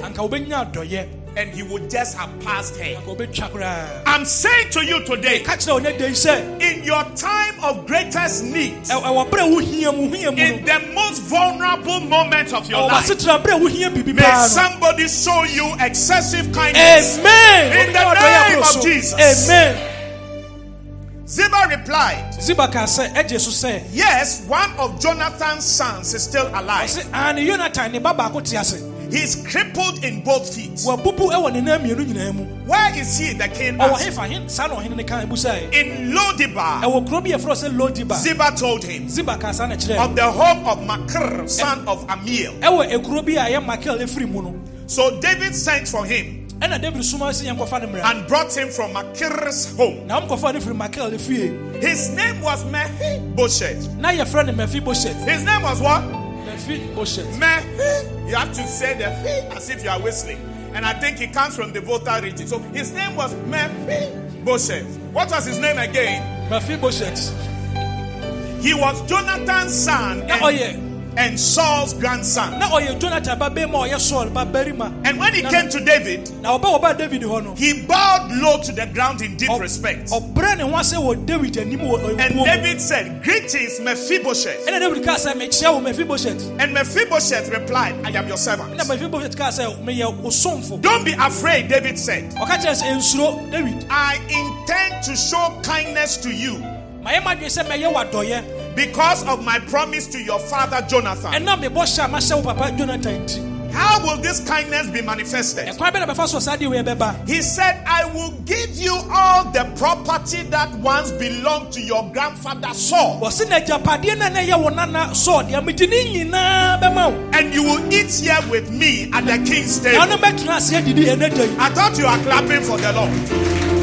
a anka wobɛnya adɔyɛ and he would just have passed her. anka wobɛtwa koraa I'm saying to you today, ka kyerɛ wo ne dai sɛ in your time of greatest need, ɛ- ɛwɔ berɛ a wohia mu wohia mu in the most vulnerable moments of your life, masetena berɛ a wohia biribi may somebody show you excessive kindness. amen In the name of. Jesus. amen Ziba replied, ziba ɛgye so Yes, one of Jonathan's sons is still alive. Ɔse ane yonatan ne ba baako te ase He's crippled in both feet. wabubu ɛwɔ ne nan mmienu nyinaa mu Where is he? The king asked. hefa he saa na ɔhene ne ka busae In Lo-debar, ɛwɔ kuro bi yɛfrɛ sɛ lodiba Ziba told him ziba ka saa na kyerɛ of the home of Makir, son of Ammiel. ɛwɔ ekuro bi a ɛyɛ makel efiri mu no So David sent for him ɛna david suma sɛ yɛnkɔfa ne and brought him from Makir's home. na wɔmkɔfa ne firi makel efie His name was Mephibosheth. na yɛfrɛ ne mafi boset His name was what? Meh. You have to say the as if you are whistling. And I think he comes from the Volta region. So his name was Mephibosheth. What was his name again? mafi boset He was Jonathan's son and, ɔyɛ and Saul's grandson. na ɔyɛ jonathan babarima a ɔyɛ saul babarima And when he came to David, na ɔba ɔba david he bowed low to the ground in deep respect. ɔbrɛ ne ho ase wɔ david anim And David said, Greetings, Mephibosheth. ɛna david kaa sɛ mekyia wo mephibosheth And Mephibosheth replied, I am your servant. na mephibosheth kaa sɛ meyɛ wo somfo Don't be afraid, David said. ɔka kyerɛ sɛ nsuro david I intend to show kindness to you mayɛ madwene sɛ mɛyɛ w'adɔyɛ because of my promise to your father Jonathan. ɛna mebɔ hyɛ a mahyɛ wo papa jonathan nti How will this kindness be manifested? ɛkwan bɛ na bɛfa so saa deɛ wei bɛba He said, I will give you all the property that once belonged to your grandfather Saul, wɔse na agyapadeɛ no a na ɛyɛ wo nana saul deɛ megye ne nyinaa bɛma wo and you will eat here with me at the king's table. ɔno bɛtena ase adidi ɛnɛ da yi I thought you were clapping for the Lord.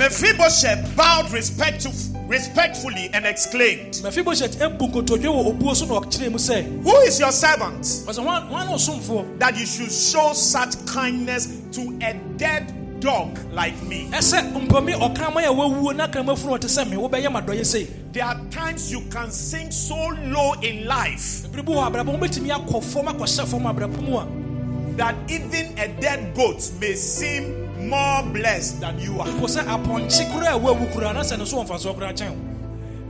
Mephibosheth bowed respect to, respectfully and exclaimed, mephibosheth ebu nkotodwe wɔ obuo so na ɔkyerɛɛ mu sɛ Who is your servant? Ɔsɛ "Hwan- hwan ne ɔsomfoɔ. That you should show such kindness to a dead dog like me? ɛsɛ mpɔmi ɔkraman a wawuo na kramafunu ɔte sɛ me wobɛyɛ madɔyɛ sei. There are times you can sink so low in life bere bi wɔ abrabɔ wobɛtumi akɔ fam akɔhyɛ fam abrabɔ mu a that even a dead goat may seem more blessed than you are. po sɛ apɔnkye koraa a wawu koraa na sɛ ne so wɔmfasoɔ koraa kyɛn wo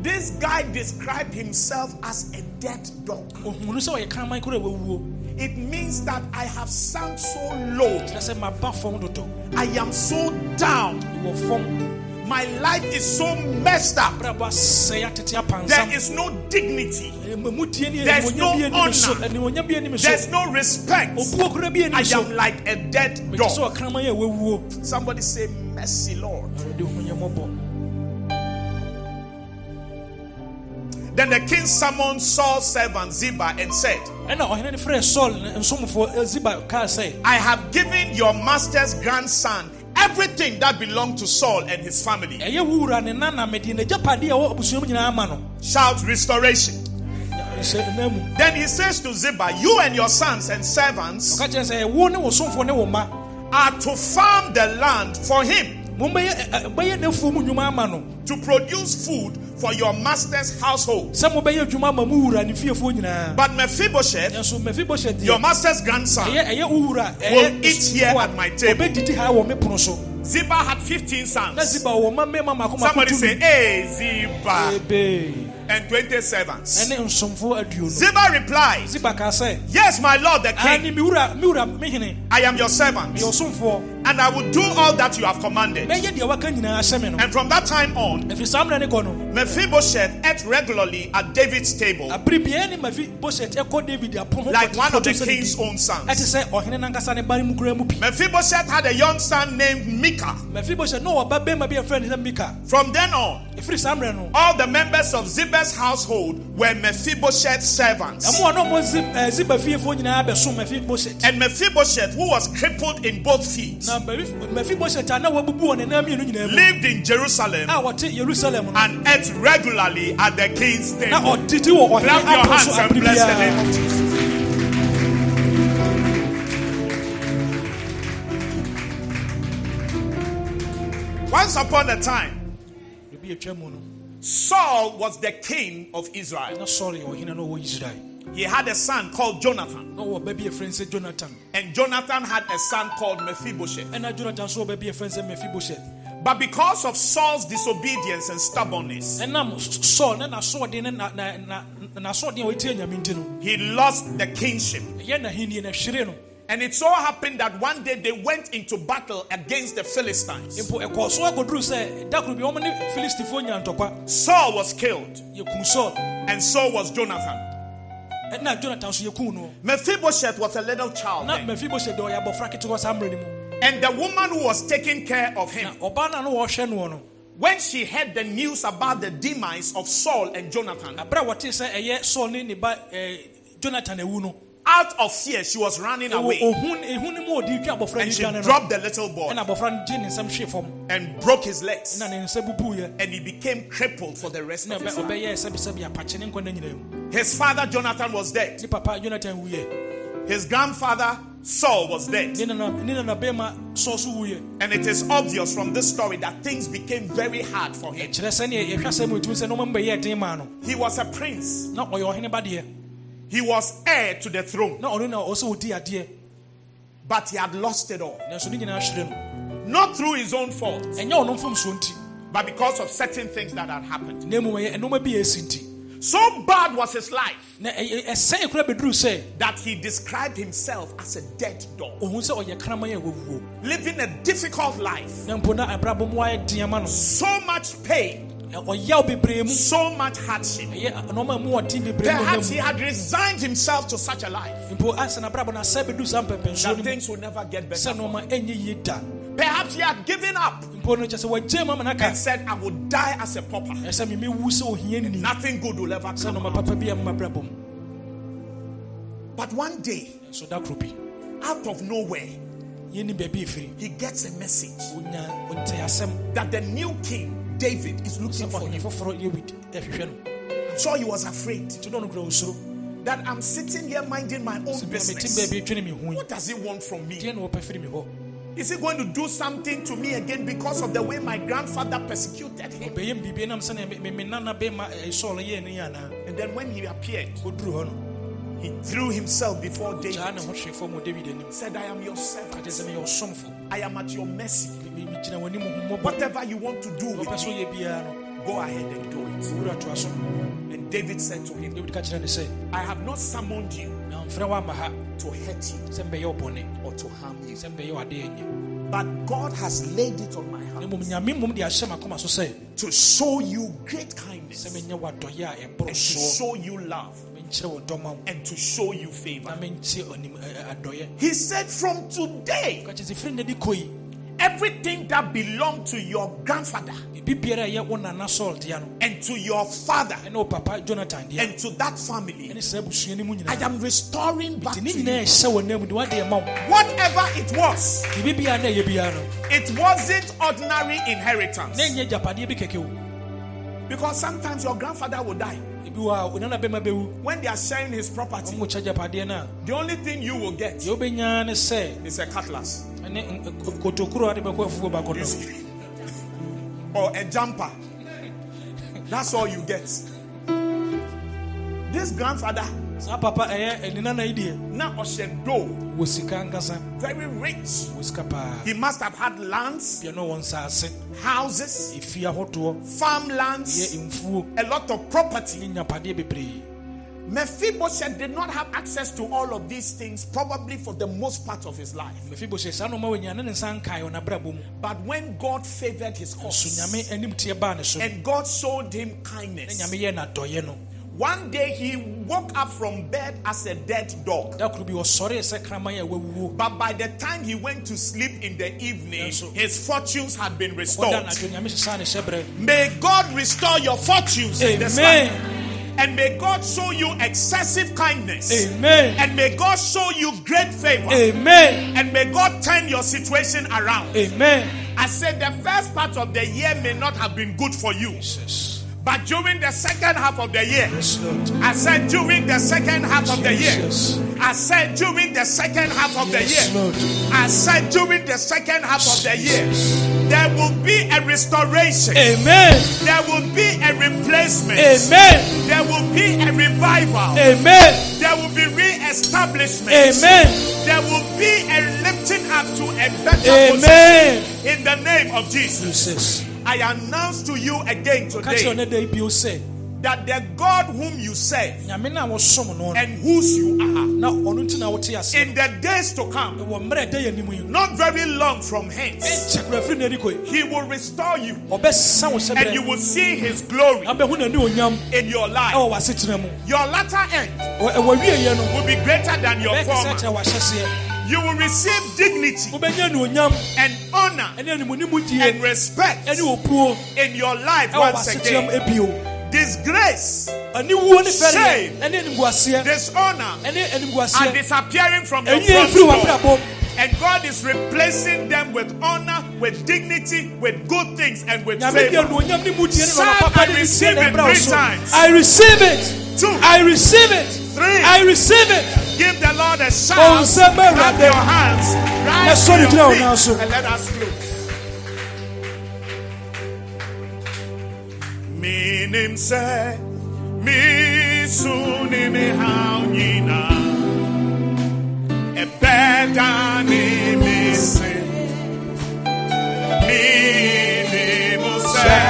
This guy described himself as a dead dog. ohunu sɛ ɔyɛ kraman koraa a wawuo It means that I have sunk so low. kyerɛ sɛ maba fam dodo I am so down. My life is so messed up. brabɔ asɛe atete There is no dignity. Eh, There's no animonyam bi anim so honor. Eh, animonyam bi anim so There's no respect. obuo koraa bi I am like a dead dog. ɔkraman a wawuo Somebody say, Mercy, Lord. awurade hu yɛ mmɔbɔ Then the king summoned Saul's servant Ziba and said, eh, ɛna ɔhene no frɛɛ saul ne nsomfoɔ eh, ziba kaa sɛ I have given your master's grandson everything that belonged to Saul and his family. ɛyɛ wo wura ne nana mede n'agyapadeɛ a ɛwɔ abusua mu nyinaa ama no Shout restoration. ɛhyɛ nna mu Then he says to Ziba, You and your sons and servants ɔka kyerɛ sɛ wo ne wo somfoɔ ne wo ma are to farm the land for him ama no. To produce food for your master's household. sɛ mobɛyɛ adwuma ama mo wura ne fiefoɔ nyinaa But Mephibosheth, your master's grandson, ɛyɛ ɛyɛ wo wura will eat here at my table. ɔbɛdidi ha wɔ me pono so Ziba had 15 sons. ziba wɔ ma mmarima mako mako Somebody say, Hey, Ziba, and 20 servants. ɛne nsomfoɔ aduonu Ziba replied, ziba kaa sɛ Yes, my lord the "Ah, king, ne me wura me wura me hene I am your servant, and I will do all that you have commanded. mɛyɛ deɛ waka nyinaa hyɛ me no And from that time on, ɛfiri saa mmerɛ ne kɔ no Mephibosheth ate regularly at David's table, abere biara ne mephibosheth ɛkɔ david apon ho like one of the king's own sons. ɛte sɛ ɔhene nankasa ne ba no mu kura mu bi Mephibosheth had a young son named Micah. mephibosheth na ɔba bɛrima bi a yɛfrɛ ne sɛ mika From then on, ɛfiri saa mmerɛ no all the members of Ziba's household were Mephibosheth's servants. ɛmo a na ɔmɔ Zib- eh, ziba fiefoɔ nyinaa bɛsom mephibosheth And Mephibosheth, who was crippled in both feet, na Mephi- mephibosheth a na wabubu wɔ ne nan mmienu nyinaa mu lived in Jerusalem a wɔte yerusalem no and ate regularly at the king's table. ɔdidi wɔ ɔhene Clap your hands and bless the name of Jesus. Once upon a time, ebi atwa mu no Saul was the king of Israel. Na sɔre ɔhene no wɔ israel He had a son called Jonathan, na baby, yɛfrɛ no sɛ jonathan and Jonathan had a son called Mephibosheth. And jonathan nso wɔ ba bi yɛfrɛ no mephibosheth But because of Saul's disobedience and stubbornness, a he lost the kingship. ɛyɛ n'ahenni na hwere no And it so happened that one day they went into battle against the Philistines. mpo ɛkɔɔ so akɔduru sɛ da koro bi ɔmo ne filistifoɔ nya ntɔkwa Saul was killed, and so was Jonathan. Mephibosheth was a little child, na then, mephibosheth deɛ ɔyɛ abɔfra ketewa saa mmerɛ mu. And the woman who was taking care of him, no a na no when she heard the news about the demise of Saul and Jonathan, aberɛ a wɔtee sɛ ɛyɛ sɔl ne ne ba jonathan awu no out of fear, she was running away. ohun ehun ne mu a ɔde twa abɔfra and she dropped the little boy. Ɛna abɔfra no gye ne nsɛm hwee fam. And broke his legs, na ne nsa bubuiɛ and he became crippled for the rest of his life. ɔbɛyɛ sɛbisɛbi apakye ne nkwa no nyinaa mu His father Jonathan was dead. ne papa jonathan wuyɛ His grandfather Saul was dead. ne nana ne nana bɛrima sɔɔ so wuyɛ And it is obvious from this story that things became very hard for him. kyerɛ sɛneɛ yɛhwɛ asɛm mu ɛtumi sɛ nɔma mu bɛyɛɛ den maa no. He was a prince, he was heir to the throne, na ɔno na ɔsɛ ɔdi adeɛ. But he had lost it all. nanso ne nyinaa hwere no. Not through his own fault, ɛnyɛ ɔno mfomsoɔ nti. but because of certain things that had happened. na mmom ɛyɛ ɛnɔma bi a ɛsi nti. So bad was his life na ɛyɛ- ɛsɛe kora bɛduru sɛ that he described himself as a dead dog, ɔhu sɛ ɔyɛ kraman a wɔwuo living a difficult life, na mpo na abrabɔ mu ayɛ den ama no. So much pain, Ɛ- ɔyaw bebree mu so much hardship. ɛyɛ nɔɔma mu ɔden bebree mu Perhaps he had resigned himself to such a life mu mpo asɛ n'abrabɔ no asɛ bɛduru saa mpɛmpɛnsuo that things will never get better. sɛ for him. nɔɔma ɛnyɛ yie Perhaps he had given up mpo no kyɛ sɛ wɔagye mu ama no aka and said, I will die as a pauper. ɛsɛ memewu sɛ ohia ni Nothing good will ever come. out. papa bi a mma brabɔ mu But one day, nso da koro out of nowhere, yɛni baabi ɛfiri he gets a message wonya ɔnte asɛm that the new king, David, is looking for ɔhene him. foforɔ yɛwid ɛhwehwɛ no I'm sure he was afraid nti na ɔno kura that I'm sitting here minding my own business. baabi dwene me ho What does he want from me? deɛ na wɔpɛ firi me hɔ Is he going to do something to me again because of the way my grandfather persecuted him? Eh, anaa And then when he appeared, ɔduru hɔ no he threw himself before David. ne ho hwee fam wɔ david anim Said, I am your servant. I am at your mercy. Me- me- megyina w'anim hu mmɔbɔ Whatever you want to do with me, ɔyɛ biara no go ahead and do it. owura toa so And David said to him, david ka kyerɛ ne sɛ I have not summoned you na mfrɛ woama ha to hurt you sɛ mbɛyɛ wo bɔne or to harm you. sɛ mbɛyɛ wo adeɛ nyɛ But God has laid it on my heart mmom nyame mmom de ahyɛ m'akoma so sɛ to show you great kindness menyɛ w'adɔyɛ a ɛboro and to show you love menkyerɛ wo dɔma wo and to show you favor. mentie ɔnim ɛ- ɛ- adɔyɛ He said, From today, ka kyerɛ sɛ firi nnɛ de kɔ yi everything that belonged to your grandfather biribi biara a ɛyɛ wo nana sɔl dea no and to your father ɛne wo papa jonathan dea and to that family, ɛne saa abusua no mu I am restoring back to you. nyinaa ɛhyɛ wɔ nam de woadeɛ ma wo Whatever it was, biribi biara na ɛyɛ biara no it wasn't ordinary inheritance. na ɛnyɛ agyapadeɛ bi kɛkɛ wo Because sometimes your grandfather will die. Ebi wɔ a wo nana bɛma bɛwu When they are sharing his property, ɔmo kyɛ agyapadeɛ no a the only thing you will get deɛ wobɛnyaa ne sɛ is a cutlass a de bɛkɔ afufuo baako You no see? or a jumper. That's all you get. This grandfather, saa papa eh, eh, ɛyɛ ɛne nana yi deɛ now Oshedo, wɔ sika ankasa very rich. wɔ sika paa He must have had lands, bia no wɔ nsase houses, ɛfi ahodoɔ yɛ farmlands, a lot of property. ne nyapadeɛ bebree Mephibosheth did not have access to all of these things, probably for the most part of his life. mefibosɛ saa nɔma wɔnya ne ne nsa nkae wɔ n'abrabɔ mu. But when God favored his cause nyame anim teɛ baa ne and God showed him kindness, nyame yɛ n'adɔyɛ no one day he woke up from bed as a dead dog. da koro bi ɔsɔree sɛ kraman But by the time he went to sleep in the evening, his fortunes had been restored. n'adwo nyame sesaa ne hyɛberɛ May God restore your fortunes in this life. amen And may God show you excessive kindness. amen And may God show you great favor. amen And may God turn your situation around. amen I said the first part of the year may not have been good for you. jesus But during the second half of the year, I said during the second half of the year. I said during the second half of the year, I said during the second half of the year, there will be a restoration. amen There will be a replacement. amen There will be a revival. amen There will be re-establishment. amen There will be a lifting up to a better position amen in the name of Jesus. jesus I announce to you again today ne da yi bio sɛ that the God whom you serve nyame no a wɔsom no no and whose you are na ɔno nti na wote ase. in the days to come, wɔ mmerɛ a ɛda yɛ anim yi not very long from hence, ɛnkyɛ kora firi n'adi kɔ yi he will restore you and you will see his glory abɛhu n'ani onyam in your life. ɛwɔ w'asetena mu. Your latter end Ɔ- ɛwɔ wieyɛ no will be greater than your former. You will receive dignity and honor ɛne animuonimu die and respect in your life once again. Disgrace, aniwuo ne fɛreɛ Shame. dishonor are disappearing from your front door. And God is replacing them with honor, with dignity, with good things, and with favor. anuonyam ne mu die ne Shout, "I receive it three times." i receive it Two. I receive it. Three. I receive it. Give the Lord a shout. Clap your hands. Rise to your feet and let us close. Minim se mi suni mi haunina e beda ni mi se minim se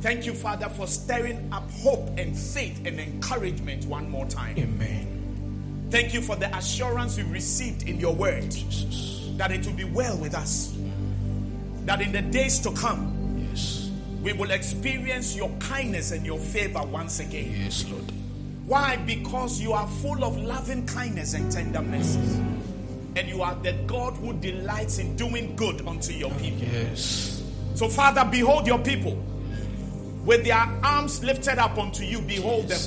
Thank you, Father, for stirring up hope and faith and encouragement one more time. Amen. Thank you for the assurance we've received in your word Jesus. that it will be well with us. That in the days to come, Yes. we will experience your kindness and your favor once again. Yes, Lord. Why? Because you are full of loving kindness and tender mercies. And you are the God who delights in doing good unto your people. Yes. So, Father, behold your people with their arms lifted up unto you. Behold them.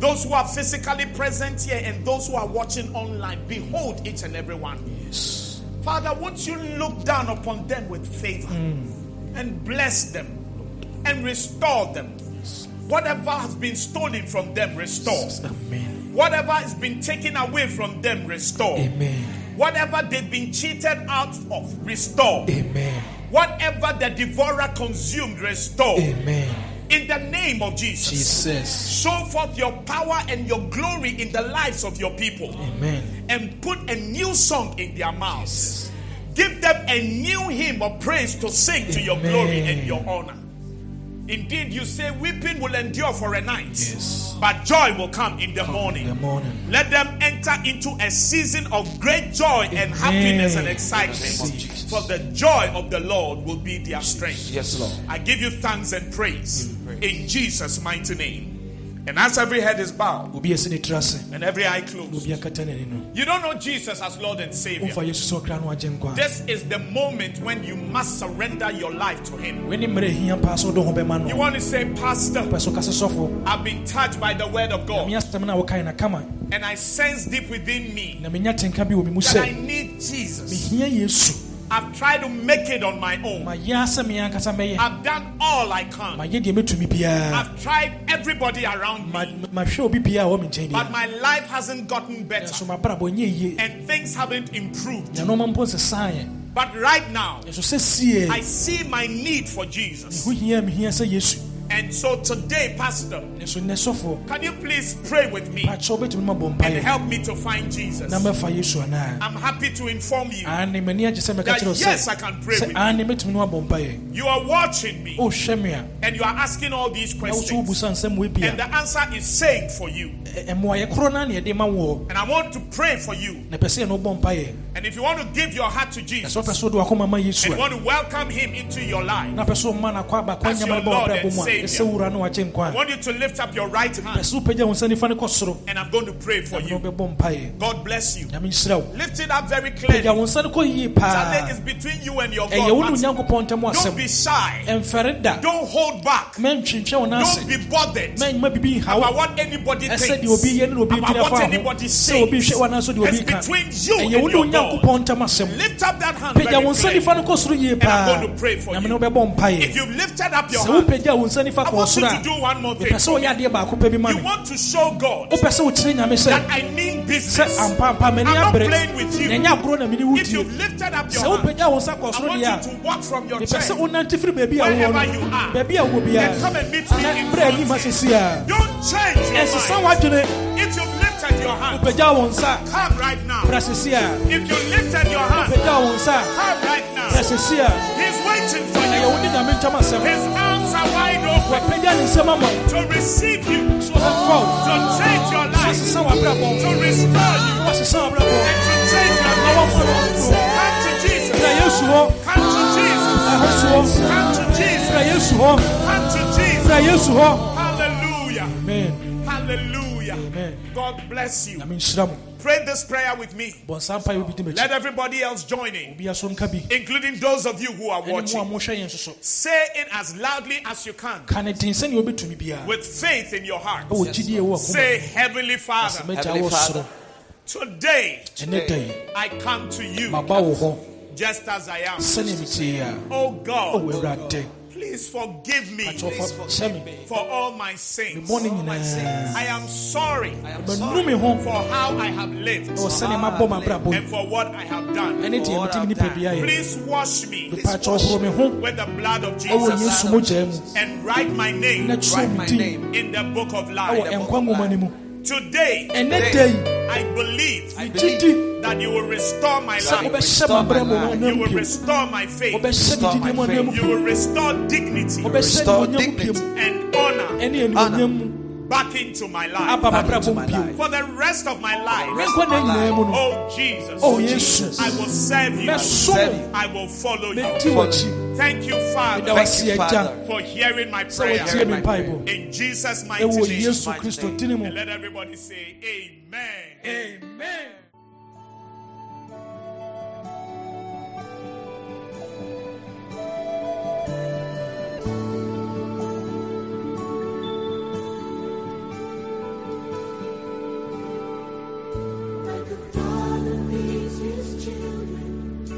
Those who are physically present here and those who are watching online, behold each and every one. Yes. Father, won't you look down upon them with favor hmm. and bless them and restore them? Whatever has been stolen from them, restore. Amen. Whatever has been taken away from them, restore. Amen. Whatever they've been cheated out of, restore. Amen. Whatever the devourer consumed, restore. Amen. In the name of Jesus. Jesus. Show forth your power and your glory in the lives of your people. Amen. And put a new song in their mouths. Give them a new hymn of praise to sing to your glory and your honor. Indeed, you say weeping will endure for a night, Yes. but joy will come in the In morning. the morning. Let them enter into a season of great joy and happiness and excitement. For the joy of the Lord will be their strength. Yes, Lord. I give you thanks and praise in Jesus' mighty name. And as every head is bowed Obi esi ne tiri ase. and every eye closed, Obi akata n'ani no. you don't know Jesus as Lord and Savior. Wofa Yesu sɛ ɔkra no agye nkwa. This is the moment when you must surrender your life to Him. Wei ne mmerɛ ehia paa sɛ wode wo ho bɛma You want to say, Pastor, Wopɛ sɛ ɔka sɛ sɔfo. I've been touched by the word of God, asɛm no a wokae na kama. and I sense deep within me Na menya tenka bi wɔ me mu that I need Jesus. I've tried to make it on my own. Mayɛ asɛ me ankasa mɛyɛ. I've done all I can. Mayɛ deɛ mɛtumi biara. I've tried everybody around me, Mahwɛ obi biara a ɔwɔ me nkyɛn but my life hasn't gotten better, Nanso mabrabɔ nyɛ yie. and things haven't improved. Na nneɛma mpo nsesaeɛ. But right now, Nanso sɛ sie. I see my need for Jesus. Ho hia mehia sɛ Yesu. And so today, Pastor, nso nnɛ sɔfoɔ can you please pray with me pakyɛ wobɛtumi ma bɔ and help me to find Jesus? na mɛfa yesu anaa I'm happy to inform you ane m'ani agye sɛ mɛka that yes, I can pray with you. ane mɛtumi ne wabɔ mpaeɛ You are watching oh, me a and you are asking all these na wo so questions. wobusa nsɛm woebi And the answer is saying for you. ɛmmoayɛ korɔ no a ne yɛde ma woɔ And I want to pray for you. na pɛ sɛ yɛne wobɔ mpaeɛ And if you want to give your heart to Jesus wopɛ sɛ wode wakoma ma yesu and you want to welcome him into your life, na pɛ sɛ woma no akɔ aba kwan As your Lord and Savior. Ɛsɛ wura no wakye nkwa want you to lift up your right pɛ hand sɛ wopagya nifa no kɔ soro and I'm going to pray for na you. mpaeɛ God bless you. nyame nhyira wo Lift it up very pagya clearly. wo nsa no kɔ yie paa it's between you and your wo ne God. onyankopɔn ntam Don't asɛm be shy. ɛmfɛre da Don't hold back. wo no ase Don't be bothered mɛnyima biribi nha about what anybody ɛsɛ thinks. deɛ obi yɛ ne na obi what afa ho anybody sɛ says. obi hwɛ wo anaasɛ deɛ It's obi ka between you ɛyɛ and wo ne your God. onyankopɔn ntam asɛm Lift up that hand pagya wo nsa nifa no kɔ soro yie I'm paa going to pray for nyame you. ne wobɛbɔ mpaeɛ If you've lifted up your sɛ hand, wopagya wo nsa nifa kɔ want you soro to a do one more thing. sɛ for adeɛ baako pɛ bi ma You me want to show God wopɛ sɛ wokyerɛ nyame sɛ that I mean sɛ business. I'm ampampa m'ani not playing with you. na ɛnyɛ agorɔ na mene wo If you've lifted up sɛ your hand, wo nsa kɔ I soro want deɛ you to walk from your a mepɛ sɛ wonante firi baabi a wowɔ Wherever no you are. baabi a wowɔ biara And come and meet me na in berɛ anim asesi a Don't change your ɛsesa w'adwene lifted your hand, wopagya wo nsa come right now. berɛ asesi a If you lifted your hand, wopagya wo nsa come right now. He's waiting for you. wo ne nyame ntam asɛm His arms are wide open. Wapagya ne nsɛm ama wo to receive you, so ɔbɛfa wo to change your life, to restore you, and to change your life. wɔmɔ no ɔsoro Come to Jesus. bra yesu hɔ Come to Jesus. ɛhɔ so hɔ Come to Jesus. bra yesu hɔ Come to Jesus. bra yesu hɔ Hallelujah. amen. Hallelujah. Amen. God bless you. nyame nhyira mo. Pray this prayer with me. bɔnsa mpa yɛ obi di m'akyi Let everybody else join in, bia so nka bi. including those of you who are ɛne mo a watching. mohwɛ yɛn nso so. Say it as loudly as you can. Ka ne den sɛnea wobɛtumi biara. With faith in your heart. ɛwɔ gyidie wɔ akoma Say, Heavenly Father, magya Heavenly Father, soro. today yi I come to you maba wo hɔ. just as I am. sɛnea metie a. Oh God, oh, awurade please forgive me. Akyɛwfa hyɛ me for all my sins. bɔne nyinaa I am sorry manu me ho for how I have lived. ɛwɔ sɛnea mabɔ m'abrabɔ and for what I have done. ɛne deɛ metumi nipa bi Please wash me mepakyɛ ɔhoro me ho with the blood of Jesus. Yesu mogyaa mu and write my name. Kyerɛ me din in the book of life. Ɛnkwa nwoma no mu Today, ɛnɛ da yi I believe megye di that you will restore my life. wobɛhyɛ m'abrɛ mu You will restore my faith. wobɛhyɛ me Restore gyidie my mu ɔnam You will restore dignity. Restore ne ɔnyam dignity. pio and honor. Ɛne animonyam mu back into my life. aba m'abrabɔ into my life. For the rest of my life, menkɔ na nyinaa mu no oh Jesus, oh yesu I will serve you. I will follow you. Mɛdi w'akyi Thank you, Father, wase you, Father. for hearing my sɛ prayer. wɔtie me mpaebɔ In Jesus' mighty ɛwɔ name. yesu kristo dini And let everybody say, Amen. amen